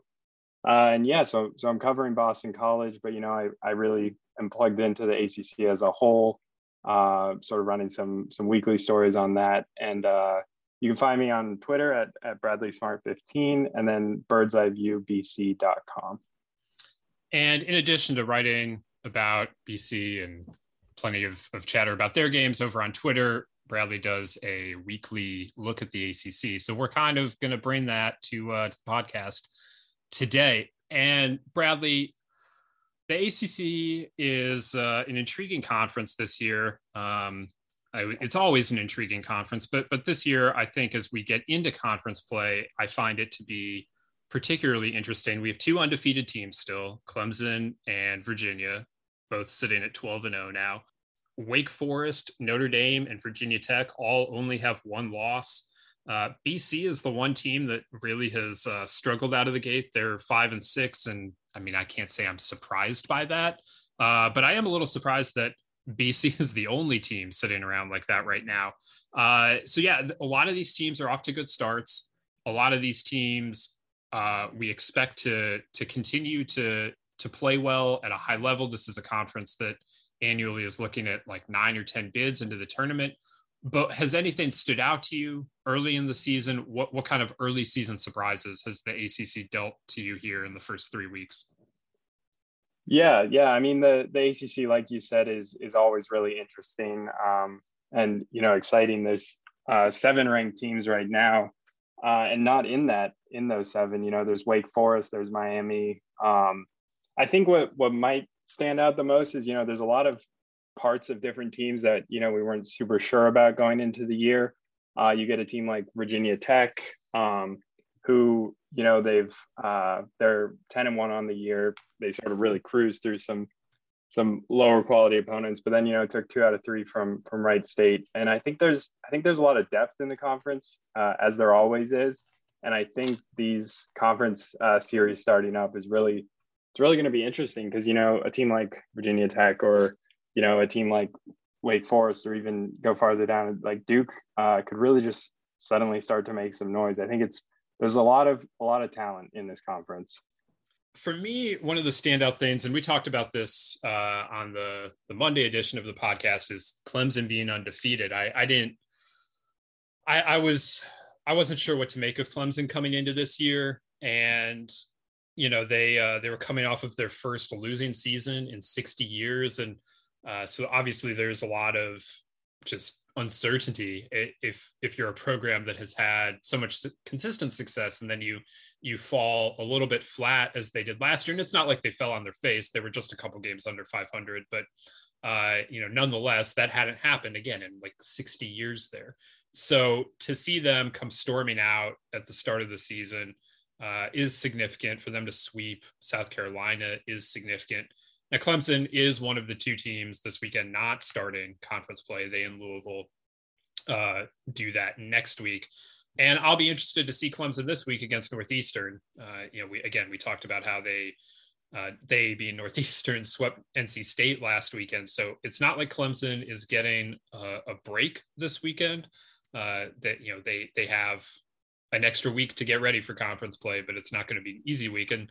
Uh, and yeah, so so I'm covering Boston College, but you know I I really am plugged into the ACC as a whole, uh, sort of running some some weekly stories on that. And uh, you can find me on Twitter at at Bradley Smart 15, and then Bird's Eye View. And in addition to writing about BC and plenty of, of chatter about their games over on Twitter, Bradley does a weekly look at the ACC. So we're kind of going to bring that to, uh, to the podcast today. And Bradley, the ACC is uh, an intriguing conference this year. Um, I, it's always an intriguing conference, but but this year, I think as we get into conference play, I find it to be particularly interesting. We have two undefeated teams still, Clemson and Virginia, both sitting at 12 and 0 now. Wake Forest, Notre Dame, and Virginia Tech all only have one loss. Uh, BC is the one team that really has uh, struggled out of the gate. They're five and six, and I mean, I can't say I'm surprised by that, uh, but I am a little surprised that BC is the only team sitting around like that right now. Uh, so yeah, a lot of these teams are off to good starts. A lot of these teams uh, we expect to to continue to to play well at a high level. This is a conference that annually is looking at like nine or 10 bids into the tournament. But has anything stood out to you early in the season? What, what kind of early season surprises has the ACC dealt to you here in the first three weeks? Yeah, yeah. I mean, the the ACC, like you said, is is always really interesting um, and you know exciting. There's uh, seven ranked teams right now, uh, and not in that in those seven. You know, there's Wake Forest, there's Miami. Um, I think what what might stand out the most is you know there's a lot of parts of different teams that you know we weren't super sure about going into the year. Uh, you get a team like Virginia Tech, um, who you know they've uh, they're ten and one on the year. They sort of really cruised through some some lower quality opponents, but then you know took two out of three from from Wright State. And I think there's I think there's a lot of depth in the conference, uh, as there always is. And I think these conference uh, series starting up is really it's really going to be interesting because you know a team like Virginia Tech or you know a team like Wake Forest or even go farther down like Duke uh, could really just suddenly start to make some noise. I think it's there's a lot of a lot of talent in this conference. For me, one of the standout things, and we talked about this uh, on the the Monday edition of the podcast, is Clemson being undefeated. I, I didn't, I, I was, I wasn't sure what to make of Clemson coming into this year, and you know they uh, they were coming off of their first losing season in 60 years. And uh, so obviously there's a lot of just uncertainty if if you're a program that has had so much consistent success and then you you fall a little bit flat as they did last year. And it's not like they fell on their face. They were just a couple games under 500 but uh you know nonetheless that hadn't happened again in like 60 years there. So to see them come storming out at the start of the season uh, is significant for them to sweep South Carolina is significant. Now, Clemson is one of the two teams this weekend not starting conference play. They in Louisville uh, do that next week. and I'll be interested to see Clemson this week against Northeastern. Uh, you know, we again we talked about how they uh, they being Northeastern swept NC State last weekend, so it's not like Clemson is getting a, a break this weekend. Uh, that you know they they have an extra week to get ready for conference play, but it's not going to be an easy week. And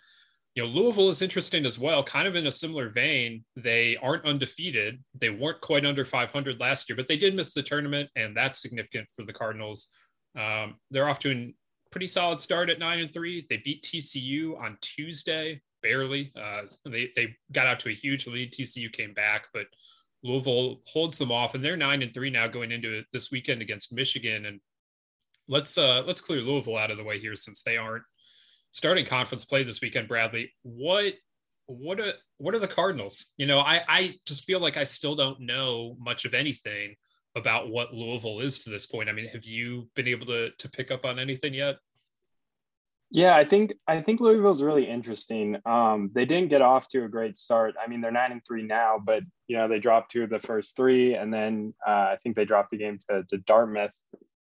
you know, Louisville is interesting as well, kind of in a similar vein. They aren't undefeated. They weren't quite under 500 last year, but they did miss the tournament, and that's significant for the Cardinals. Um, they're off to a pretty solid start at nine and three. They beat TCU on Tuesday, barely. Uh, they they got out to a huge lead. TCU came back, but Louisville holds them off, and they're nine and three now going into this weekend against Michigan. And let's uh, let's clear Louisville out of the way here since they aren't starting conference play this weekend. Bradley, what what are what are the Cardinals? You know, I I just feel like I still don't know much of anything about what Louisville is to this point. I mean, have you been able to to pick up on anything yet? Yeah, I think I think Louisville's really interesting. Um, they didn't get off to a great start. I mean, they're nine and three now, but you know they dropped two of the first three, and then uh, I think they dropped the game to, to Dartmouth.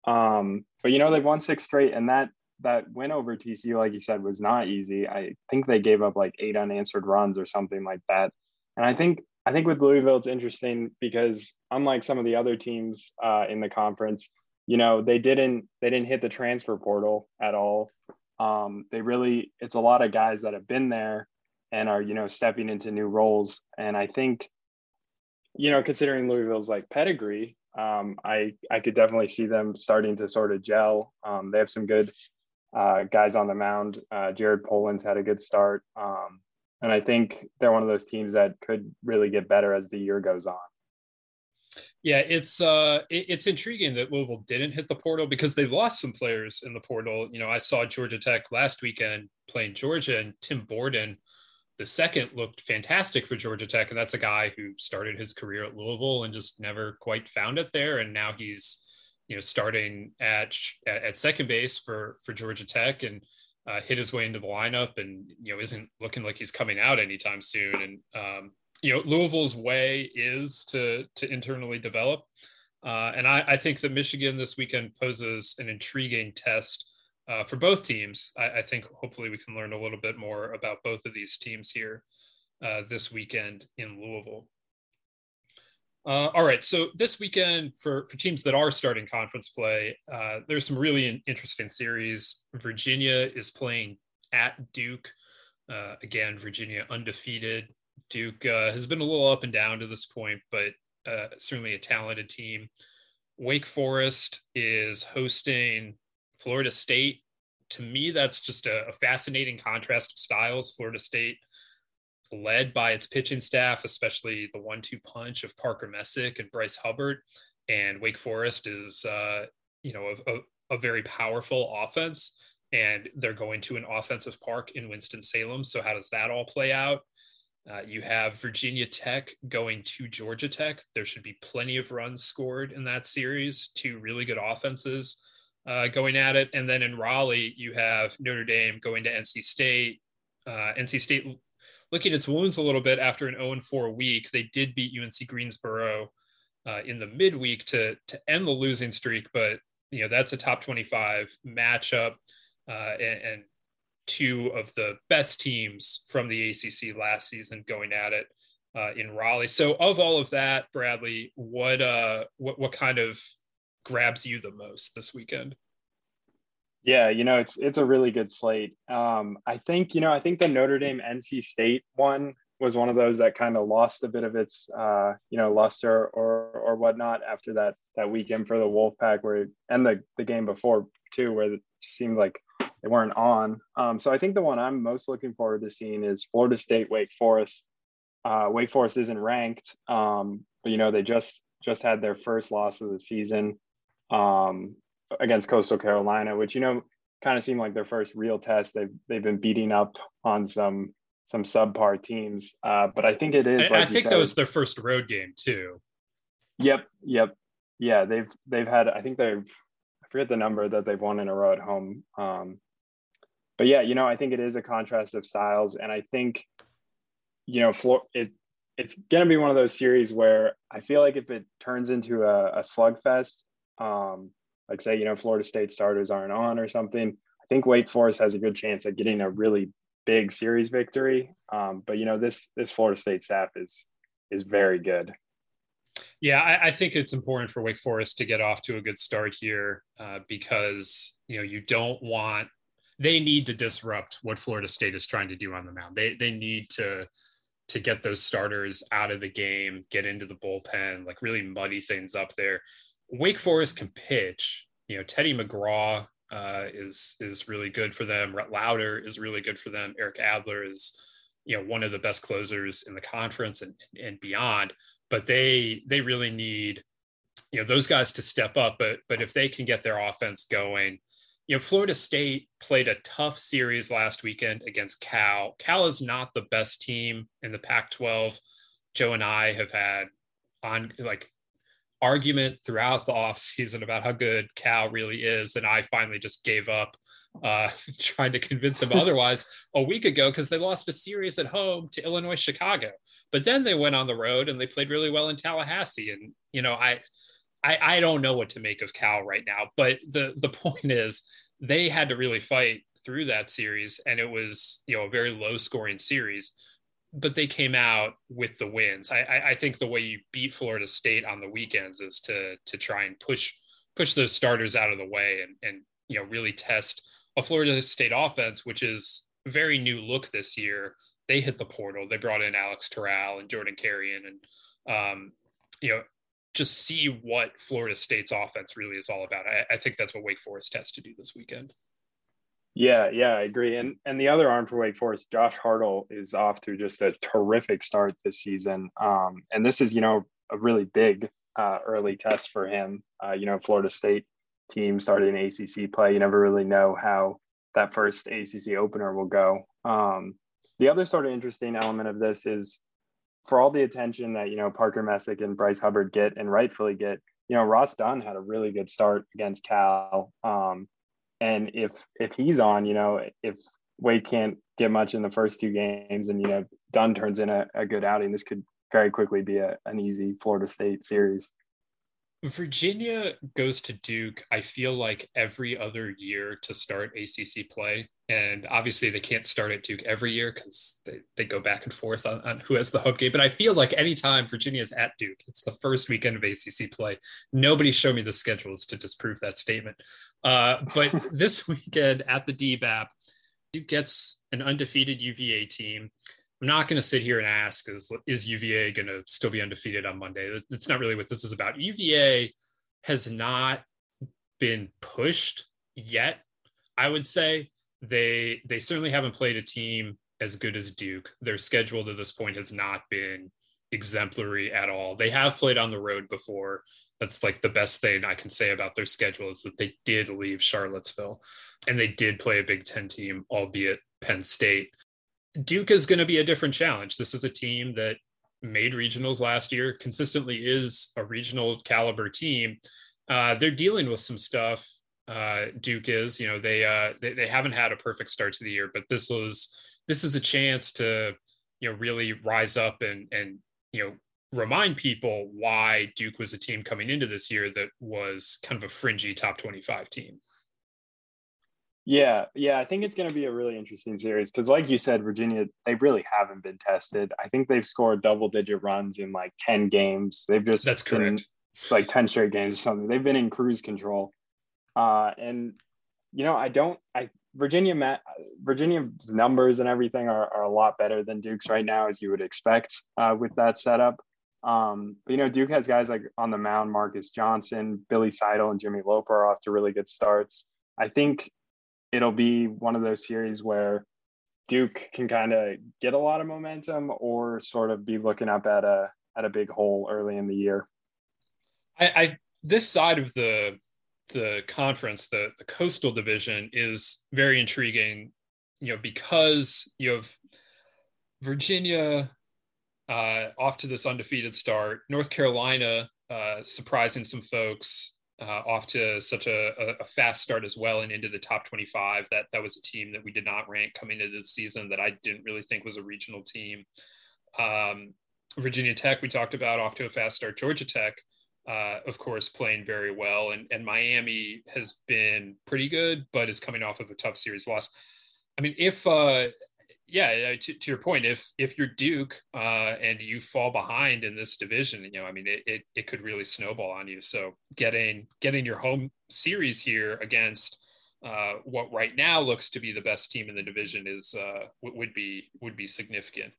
Um, but you know they've won six straight, and that that win over TCU, like you said, was not easy. I think they gave up like eight unanswered runs or something like that. And I think I think with Louisville, it's interesting because unlike some of the other teams uh, in the conference, you know, they didn't they didn't hit the transfer portal at all. Um, they really it's a lot of guys that have been there and are you know stepping into new roles. And I think, you know, considering Louisville's like pedigree, um, I I could definitely see them starting to sort of gel. Um, they have some good uh, guys on the mound. Uh, Jared Poland's had a good start. Um, and I think they're one of those teams that could really get better as the year goes on. Yeah, it's uh, it, it's intriguing that Louisville didn't hit the portal because they lost some players in the portal. You know, I saw Georgia Tech last weekend playing Georgia, and Tim Borden, the second, looked fantastic for Georgia Tech, and that's a guy who started his career at Louisville and just never quite found it there, and now he's you know starting at at second base for for Georgia Tech and uh, hit his way into the lineup and you know isn't looking like he's coming out anytime soon. And um, you know Louisville's way is to to internally develop. Uh, and I, I, think that Michigan this weekend poses an intriguing test uh, for both teams. I, I, think hopefully we can learn a little bit more about both of these teams here uh, this weekend in Louisville. Uh, all right, so this weekend for for teams that are starting conference play, uh, there's some really interesting series. Virginia is playing at Duke. Uh, again, Virginia undefeated. Duke uh, has been a little up and down to this point, but certainly a talented team. Wake Forest is hosting Florida State. To me, that's just a, a fascinating contrast of styles. Florida State led by its pitching staff, especially the one-two punch of Parker Messick and Bryce Hubbard. And Wake Forest is, uh, you know, a, a, a, very powerful offense, and they're going to an offensive park in Winston Salem. So how does that all play out? Uh, you have Virginia Tech going to Georgia Tech. There should be plenty of runs scored in that series. Two really good offenses uh, going at it, and then in Raleigh you have Notre Dame going to NC State. Uh, NC State looking its wounds a little bit after an 0 4 week. They did beat UNC Greensboro uh, in the midweek to to end the losing streak, but you know that's a top 25 matchup uh, and, and, two of the best teams from the ACC last season going at it uh, in Raleigh. So of all of that, Bradley, what uh what what kind of grabs you the most this weekend? Yeah, you know, it's it's a really good slate. Um, I think, you know, I think the Notre Dame NC State one was one of those that kind of lost a bit of its uh, you know, luster or or whatnot after that that weekend for the Wolfpack where and the the game before too, where it just seemed like they weren't on. Um, so I think the one I'm most looking forward to seeing is Florida State Wake Forest. Uh, Wake Forest isn't ranked, um, but you know they just just had their first loss of the season. Um, against Coastal Carolina, which you know kind of seemed like their first real test. They've they've been beating up on some some subpar teams, uh, but I think it is. Like I think said, that was their first road game too. Yep, yep, yeah. They've they've had. I think they've. I forget the number that they've won in a row at home. Um, but yeah, you know, I think it is a contrast of styles, and I think, you know, Flor- it it's going to be one of those series where I feel like if it turns into a, a slugfest, um, like say, you know, Florida State starters aren't on or something, I think Wake Forest has a good chance at getting a really big series victory. Um, but you know, this this Florida State staff is is very good. Yeah, I, I, think it's important for Wake Forest to get off to a good start here uh, because you know you don't want they need to disrupt what Florida State is trying to do on the mound. They they need to to get those starters out of the game, get into the bullpen, like really muddy things up there. Wake Forest can pitch. You know, Teddy McGraw uh, is is really good for them. Rhett Lowder is really good for them. Eric Adler is you know one of the best closers in the conference and and beyond. But they they really need you know those guys to step up. But but if they can get their offense going, you know Florida State played a tough series last weekend against Cal. Cal is not the best team in the Pac-12. Joe and I have had on like argument throughout the offseason about how good Cal really is. And I finally just gave up uh, trying to convince him otherwise a week ago because they lost a series at home to Illinois Chicago. But then they went on the road and they played really well in Tallahassee. And, you know, I, I, I don't know what to make of Cal right now. But the, the point is, they had to really fight through that series. And it was, you know, a very low scoring series but they came out with the wins. I, I, I think the way you beat Florida State on the weekends is to to try and push push those starters out of the way and and you know really test a Florida State offense, which is very new look this year. They hit the portal. They brought in Alex Terrell and Jordan Carrion, and um, you know just see what Florida State's offense really is all about. I, I think that's what Wake Forest has to do this weekend. Yeah, yeah, I agree. And and the other arm for Wake Forest, Josh Hartle, is off to just a terrific start this season. Um, and this is, you know, a really big uh, early test for him. Uh, you know, Florida State team started an ACC play. You never really know how that first ACC opener will go. Um, the other sort of interesting element of this is for all the attention that you know Parker Messick and Bryce Hubbard get and rightfully get. You know, Ross Dunn had a really good start against Cal. Um, and if if he's on, you know, if Wake can't get much in the first two games, and you know Dunn turns in a, a good outing, this could very quickly be a, an easy Florida State series. Virginia goes to Duke, I feel like every other year to start ACC play. And obviously, they can't start at Duke every year because they, they go back and forth on, on who has the home game. But I feel like anytime Virginia is at Duke, it's the first weekend of ACC play. Nobody showed me the schedules to disprove that statement. Uh, but this weekend at the DBAP, Duke gets an undefeated UVA team. I'm not going to sit here and ask is is UVA going to still be undefeated on Monday? That's not really what this is about. UVA has not been pushed yet. I would say they they certainly haven't played a team as good as Duke. Their schedule to this point has not been exemplary at all. They have played on the road before. That's like the best thing I can say about their schedule is that they did leave Charlottesville and they did play a Big Ten team, albeit Penn State. Duke is going to be a different challenge. This is a team that made regionals last year, consistently is a regional caliber team. Uh, they're dealing with some stuff. Uh, Duke is, you know, they, uh, they they haven't had a perfect start to the year, but this was this is a chance to you know really rise up and and you know remind people why Duke was a team coming into this year that was kind of a fringy top 25 team. Yeah, yeah, I think it's going to be a really interesting series because, like you said, Virginia, they really haven't been tested. I think they've scored double digit runs in like 10 games. They've just that's correct, like 10 straight games or something. They've been in cruise control. Uh, and, you know, I don't, I, Virginia, met Virginia's numbers and everything are, are a lot better than Duke's right now, as you would expect uh, with that setup. Um, but, you know, Duke has guys like on the mound, Marcus Johnson, Billy Seidl, and Jimmy Loper are off to really good starts. I think it'll be one of those series where Duke can kind of get a lot of momentum or sort of be looking up at a at a big hole early in the year. I, I this side of the the conference, the the coastal division is very intriguing, you know, because you have Virginia uh, off to this undefeated start, North Carolina uh, surprising some folks, uh, off to such a, a, fast start as well and into the top 25. That that was a team that we did not rank coming into the season that I didn't really think was a regional team. Um, Virginia Tech, we talked about off to a fast start. Georgia Tech, uh, of course, playing very well, and and Miami has been pretty good, but is coming off of a tough series loss. I mean, if uh, yeah, to, to your point, if if you're Duke uh, and you fall behind in this division, you know, I mean, it, it it could really snowball on you. So getting getting your home series here against uh, what right now looks to be the best team in the division is uh, would be would be significant.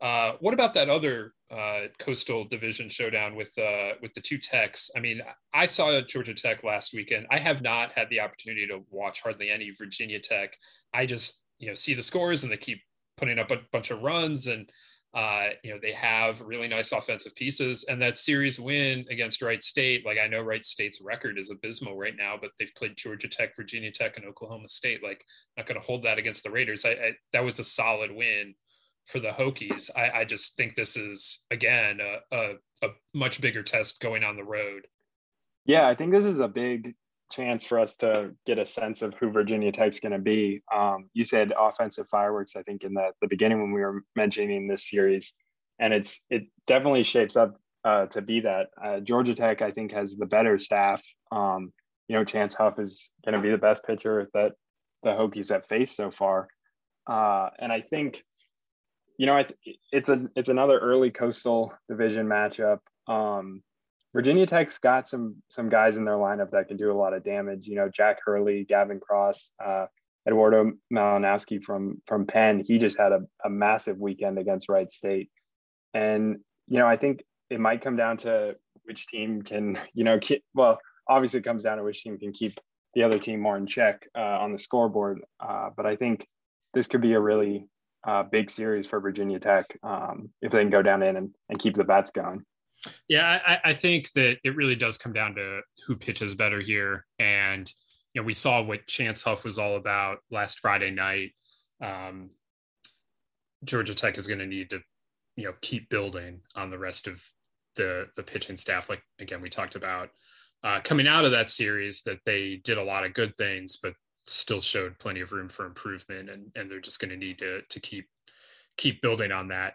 Uh, what about that other uh, coastal division showdown with uh, with the two techs? I mean, I saw Georgia Tech last weekend. I have not had the opportunity to watch hardly any Virginia Tech. I just you know see the scores and they keep putting up a bunch of runs and uh, you know they have really nice offensive pieces and that series win against Wright State. Like I know Wright State's record is abysmal right now, but they've played Georgia Tech, Virginia Tech, and Oklahoma State. Like not going to hold that against the Raiders. I, I that was a solid win for the Hokies. I, I just think this is again a, a, a much bigger test going on the road. Yeah, I think this is a big chance for us to get a sense of who Virginia Tech's going to be. Um, you said offensive fireworks, I think, in the, the beginning when we were mentioning this series, and it's it definitely shapes up uh, to be that. Uh, Georgia Tech, I think, has the better staff. Um, you know, Chance Huff is going to be the best pitcher that the Hokies have faced so far, uh, and I think you know, it's a it's another early coastal division matchup. Um, Virginia Tech's got some some guys in their lineup that can do a lot of damage. You know, Jack Hurley, Gavin Cross, uh, Eduardo Malinowski from from Penn. He just had a, a massive weekend against Wright State, and you know, I think it might come down to which team can you know keep, well obviously it comes down to which team can keep the other team more in check uh, on the scoreboard. Uh, but I think this could be a really uh, big series for Virginia Tech um, if they can go down in and, and keep the bats going. Yeah, I, I, think that it really does come down to who pitches better here. And, you know, we saw what Chance Huff was all about last Friday night. Um, Georgia Tech is going to need to, you know, keep building on the rest of the the pitching staff. Like again, we talked about uh, coming out of that series that they did a lot of good things, but still showed plenty of room for improvement, and and they're just going to need to to keep keep building on that.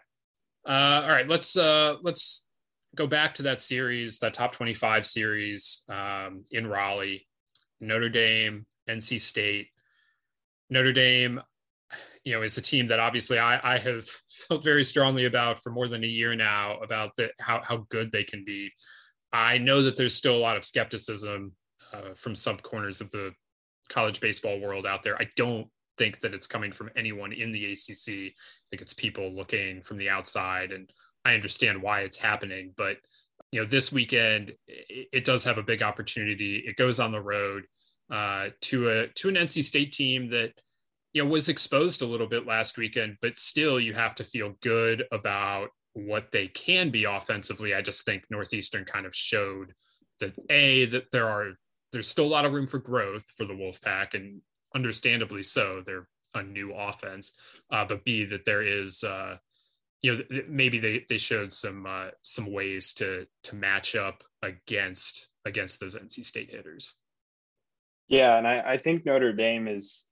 Uh, all right, let's uh, let's go back to that series, that top 25 series um, in Raleigh, Notre Dame, NC State. Notre Dame, you know, is a team that obviously I, I have felt very strongly about for more than a year now about the, how, how good they can be. I know that there's still a lot of skepticism uh, from some corners of the college baseball world out there. I don't think that it's coming from anyone in the ACC. I think it's people looking from the outside, and I understand why it's happening. But you know, this weekend it, it does have a big opportunity. It goes on the road uh, to a to an NC State team that you know was exposed a little bit last weekend, but still you have to feel good about what they can be offensively. I just think Northeastern kind of showed that a that there are there's still a lot of room for growth for the Wolfpack, and understandably so. They're a new offense, uh, but B that there is, uh, you know, maybe they they showed some uh, some ways to to match up against against those NC State hitters. Yeah, and I, I think Notre Dame is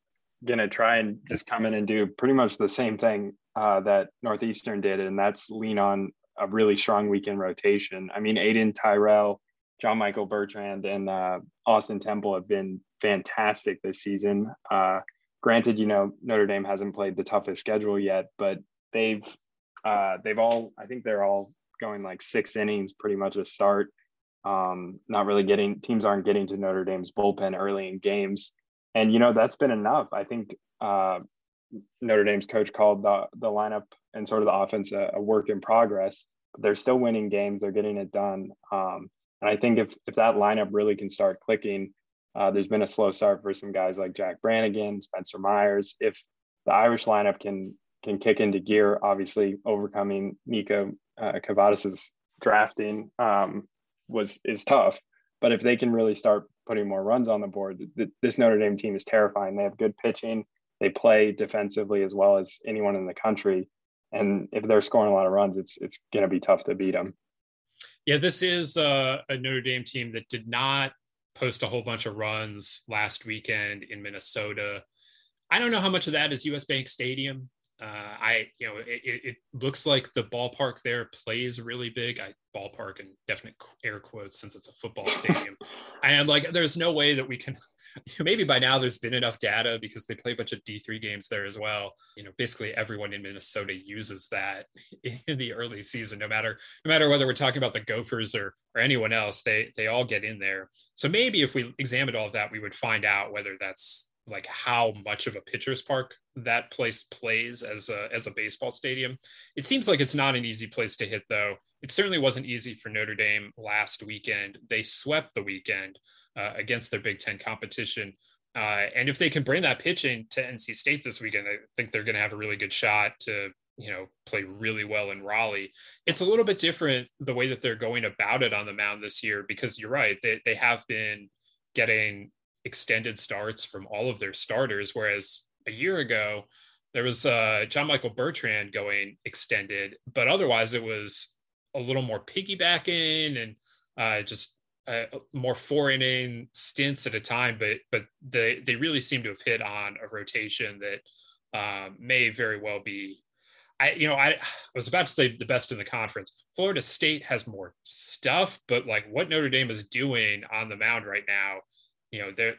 going to try and just come in and do pretty much the same thing uh, that Northeastern did, and that's lean on a really strong weekend rotation. I mean, Aidan Tyrell John Michael Bertrand and uh, Austin Temple have been fantastic this season. Uh, granted, you know Notre Dame hasn't played the toughest schedule yet, but they've uh, they've all I think they're all going like six innings pretty much a start. Um, not really getting teams aren't getting to Notre Dame's bullpen early in games, and you know that's been enough. I think uh, Notre Dame's coach called the the lineup and sort of the offense a, a work in progress. But they're still winning games. They're getting it done. Um, and I think if if that lineup really can start clicking, uh, there's been a slow start for some guys like Jack Brannigan, Spencer Myers. If the Irish lineup can can kick into gear, obviously overcoming Niko uh, Kavadas's drafting um, was is tough. But if they can really start putting more runs on the board, th- this Notre Dame team is terrifying. They have good pitching. They play defensively as well as anyone in the country. And if they're scoring a lot of runs, it's it's going to be tough to beat them. Yeah, this is a, a Notre Dame team that did not post a whole bunch of runs last weekend in Minnesota. I don't know how much of that is US Bank Stadium. Uh, I, you know, it, it, looks like the ballpark there plays really big. I ballpark in definite air quotes since it's a football stadium. and like, there's no way that we can. Maybe by now there's been enough data because they play a bunch of D3 games there as well. You know, basically everyone in Minnesota uses that in the early season, no matter no matter whether we're talking about the Gophers or or anyone else. They they all get in there. So maybe if we examined all of that, we would find out whether that's like how much of a pitcher's park that place plays as a as a baseball stadium. It seems like it's not an easy place to hit though. It certainly wasn't easy for Notre Dame last weekend. They swept the weekend uh, against their Big Ten competition. Uh, and if they can bring that pitching to NC State this weekend, I think they're going to have a really good shot to you know play really well in Raleigh. It's a little bit different the way that they're going about it on the mound this year because you're right they they have been getting extended starts from all of their starters. Whereas a year ago, there was uh, John Michael Bertrand going extended, but otherwise it was a little more piggybacking and uh, just uh, more four inning stints at a time. But but they they really seem to have hit on a rotation that um, may very well be. I you know I, I was about to say the best in the conference. Florida State has more stuff, but like what Notre Dame is doing on the mound right now you know, they're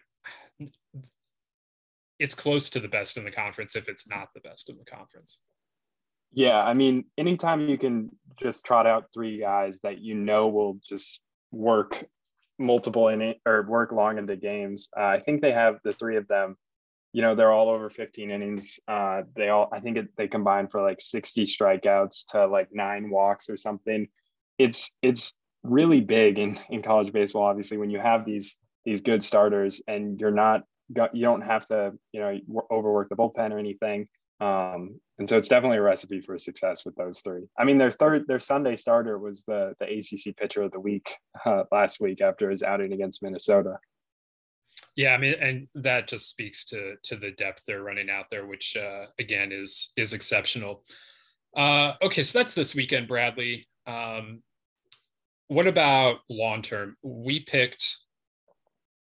it's close to the best in the conference if it's not the best in the conference. Yeah, I mean, anytime you can just trot out three guys that you know will just work multiple in or work long into games, uh, I think they have the three of them. You know, they're all over 15 innings. Uh, they all, I think it, they combine for like 60 strikeouts to like nine walks or something. It's it's really big in in college baseball. Obviously, when you have these these good starters and you're not you don't have to you know overwork the bullpen or anything. Um, and so it's definitely a recipe for success with those three. I mean their third their sunday starter was the the acc pitcher of the week uh, last week after his outing against minnesota. Yeah i mean and that just speaks to to the depth they're running out there which uh, again is is exceptional. Uh, okay so that's this weekend bradley. Um, what about long term? We picked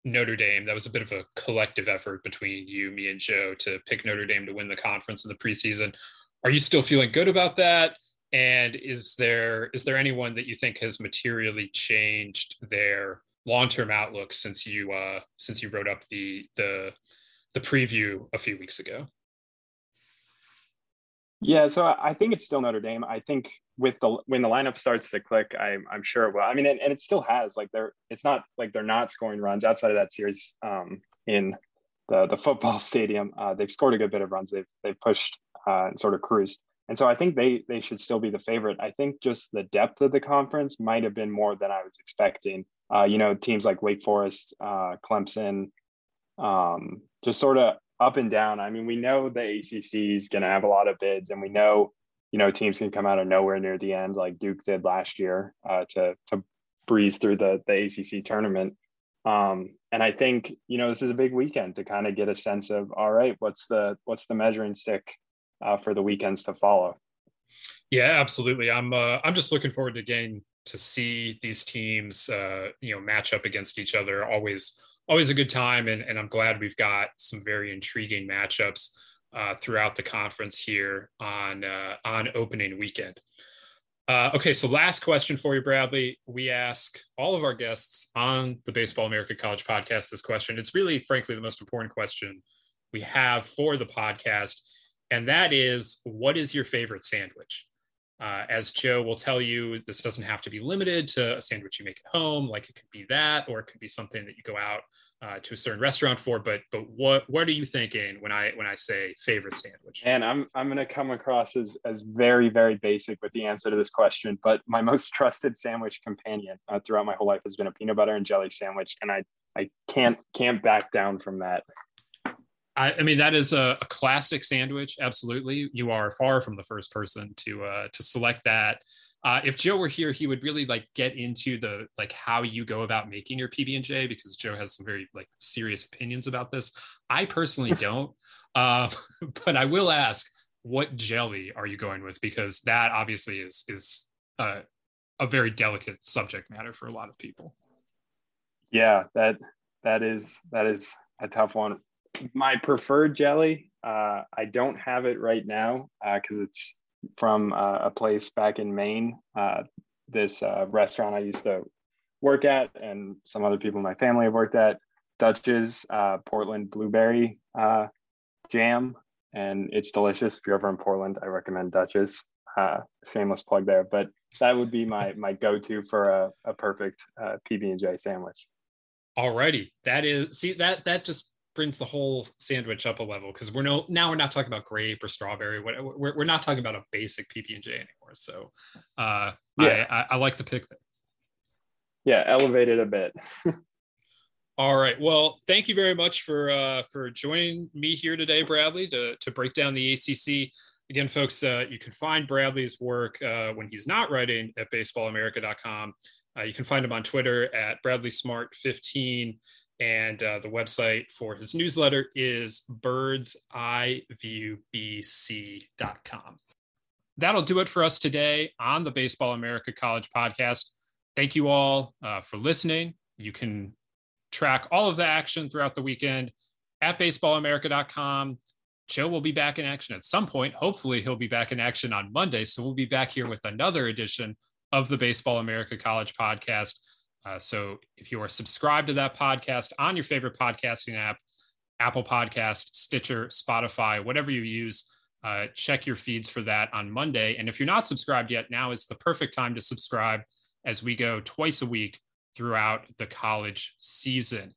Notre Dame. That was a bit of a collective effort between you, me, and Joe to pick Notre Dame to win the conference in the preseason. Are you still feeling good about that? And is there is there anyone that you think has materially changed their long-term outlook since you uh, since you wrote up the the the preview a few weeks ago? Yeah, so I think it's still Notre Dame. I think with the when the lineup starts to click, I'm I'm sure it will. I mean, and, and it still has. Like they're it's not like they're not scoring runs outside of that series um, in the the football stadium. Uh, they've scored a good bit of runs. They've they've pushed uh, and sort of cruised. And so I think they they should still be the favorite. I think just the depth of the conference might have been more than I was expecting. Uh, you know, teams like Wake Forest, uh, Clemson, um, just sort of up and down. I mean, we know the ACC is going to have a lot of bids, and we know, you know, teams can come out of nowhere near the end, like Duke did last year, uh, to to breeze through the the ACC tournament. Um, and I think you know this is a big weekend to kind of get a sense of all right, what's the what's the measuring stick uh, for the weekends to follow. Yeah, absolutely. I'm uh, I'm just looking forward to getting to see these teams, uh, you know, match up against each other. Always always a good time. And, and I'm glad we've got some very intriguing matchups uh, throughout the conference here on uh, on opening weekend. Uh, okay, so last question for you, Bradley. We ask all of our guests on the Baseball America College podcast this question. It's really, frankly, the most important question we have for the podcast, and that is, what is your favorite sandwich? Uh, as Joe will tell you, this doesn't have to be limited to a sandwich you make at home. Like it could be that, or it could be something that you go out uh, to a certain restaurant for. But but what what are you thinking when I when I say favorite sandwich? And I'm I'm going to come across as as very very basic with the answer to this question. But my most trusted sandwich companion uh, throughout my whole life has been a peanut butter and jelly sandwich, and I I can't can't back down from that. I, I mean, that is a, a, classic sandwich. Absolutely, you are far from the first person to uh, to select that. Uh, if Joe were here, he would really like get into the like how you go about making your PB and J because Joe has some very like serious opinions about this. I personally don't, uh, but I will ask, what jelly are you going with? Because that obviously is is a, a very delicate subject matter for a lot of people. Yeah, that that is that is a tough one my preferred jelly Uh, I don't have it right now because uh, it's from uh, a place back in Maine. Uh, this uh, restaurant I used to work at, and some other people in my family have worked at, Dutch's Portland Blueberry Jam, and it's delicious. If you're ever in Portland, I recommend Dutch's. shameless plug there, but that would be my my go-to for a, a perfect PB and J sandwich. Alrighty, that is see that that just brings the whole sandwich up a level because we're no now we're not talking about grape or strawberry. We're we're not talking about a basic PB and J anymore. So, uh, yeah, I, I, I like the pick there. Yeah, elevated a bit. All right. Well, thank you very much for uh, for joining me here today, Bradley, to to break down the ACC. Again, folks, uh, you can find Bradley's work uh, when he's not writing at baseballamerica.com. Uh, you can find him on Twitter at Bradley Smart 15 and uh, the website for his newsletter is birdseyeviewbc.com. That'll do it for us today on the Baseball America College podcast. Thank you all uh, for listening. You can track all of the action throughout the weekend at baseballamerica.com. Joe will be back in action at some point. Hopefully, he'll be back in action on Monday. So we'll be back here with another edition of the Baseball America College podcast. Uh, so if you are subscribed to that podcast on your favorite podcasting app, Apple Podcast, Stitcher, Spotify, whatever you use, uh, check your feeds for that on Monday. And if you're not subscribed yet, now is the perfect time to subscribe as we go twice a week throughout the college season.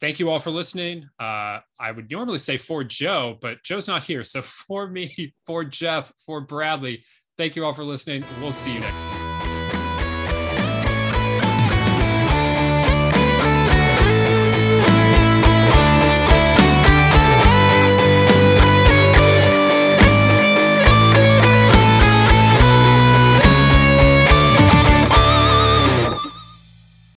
Thank you all for listening. Uh, I would normally say for Joe, but Joe's not here. So for me, for Geoff, for Bradley, thank you all for listening. We'll see you next week.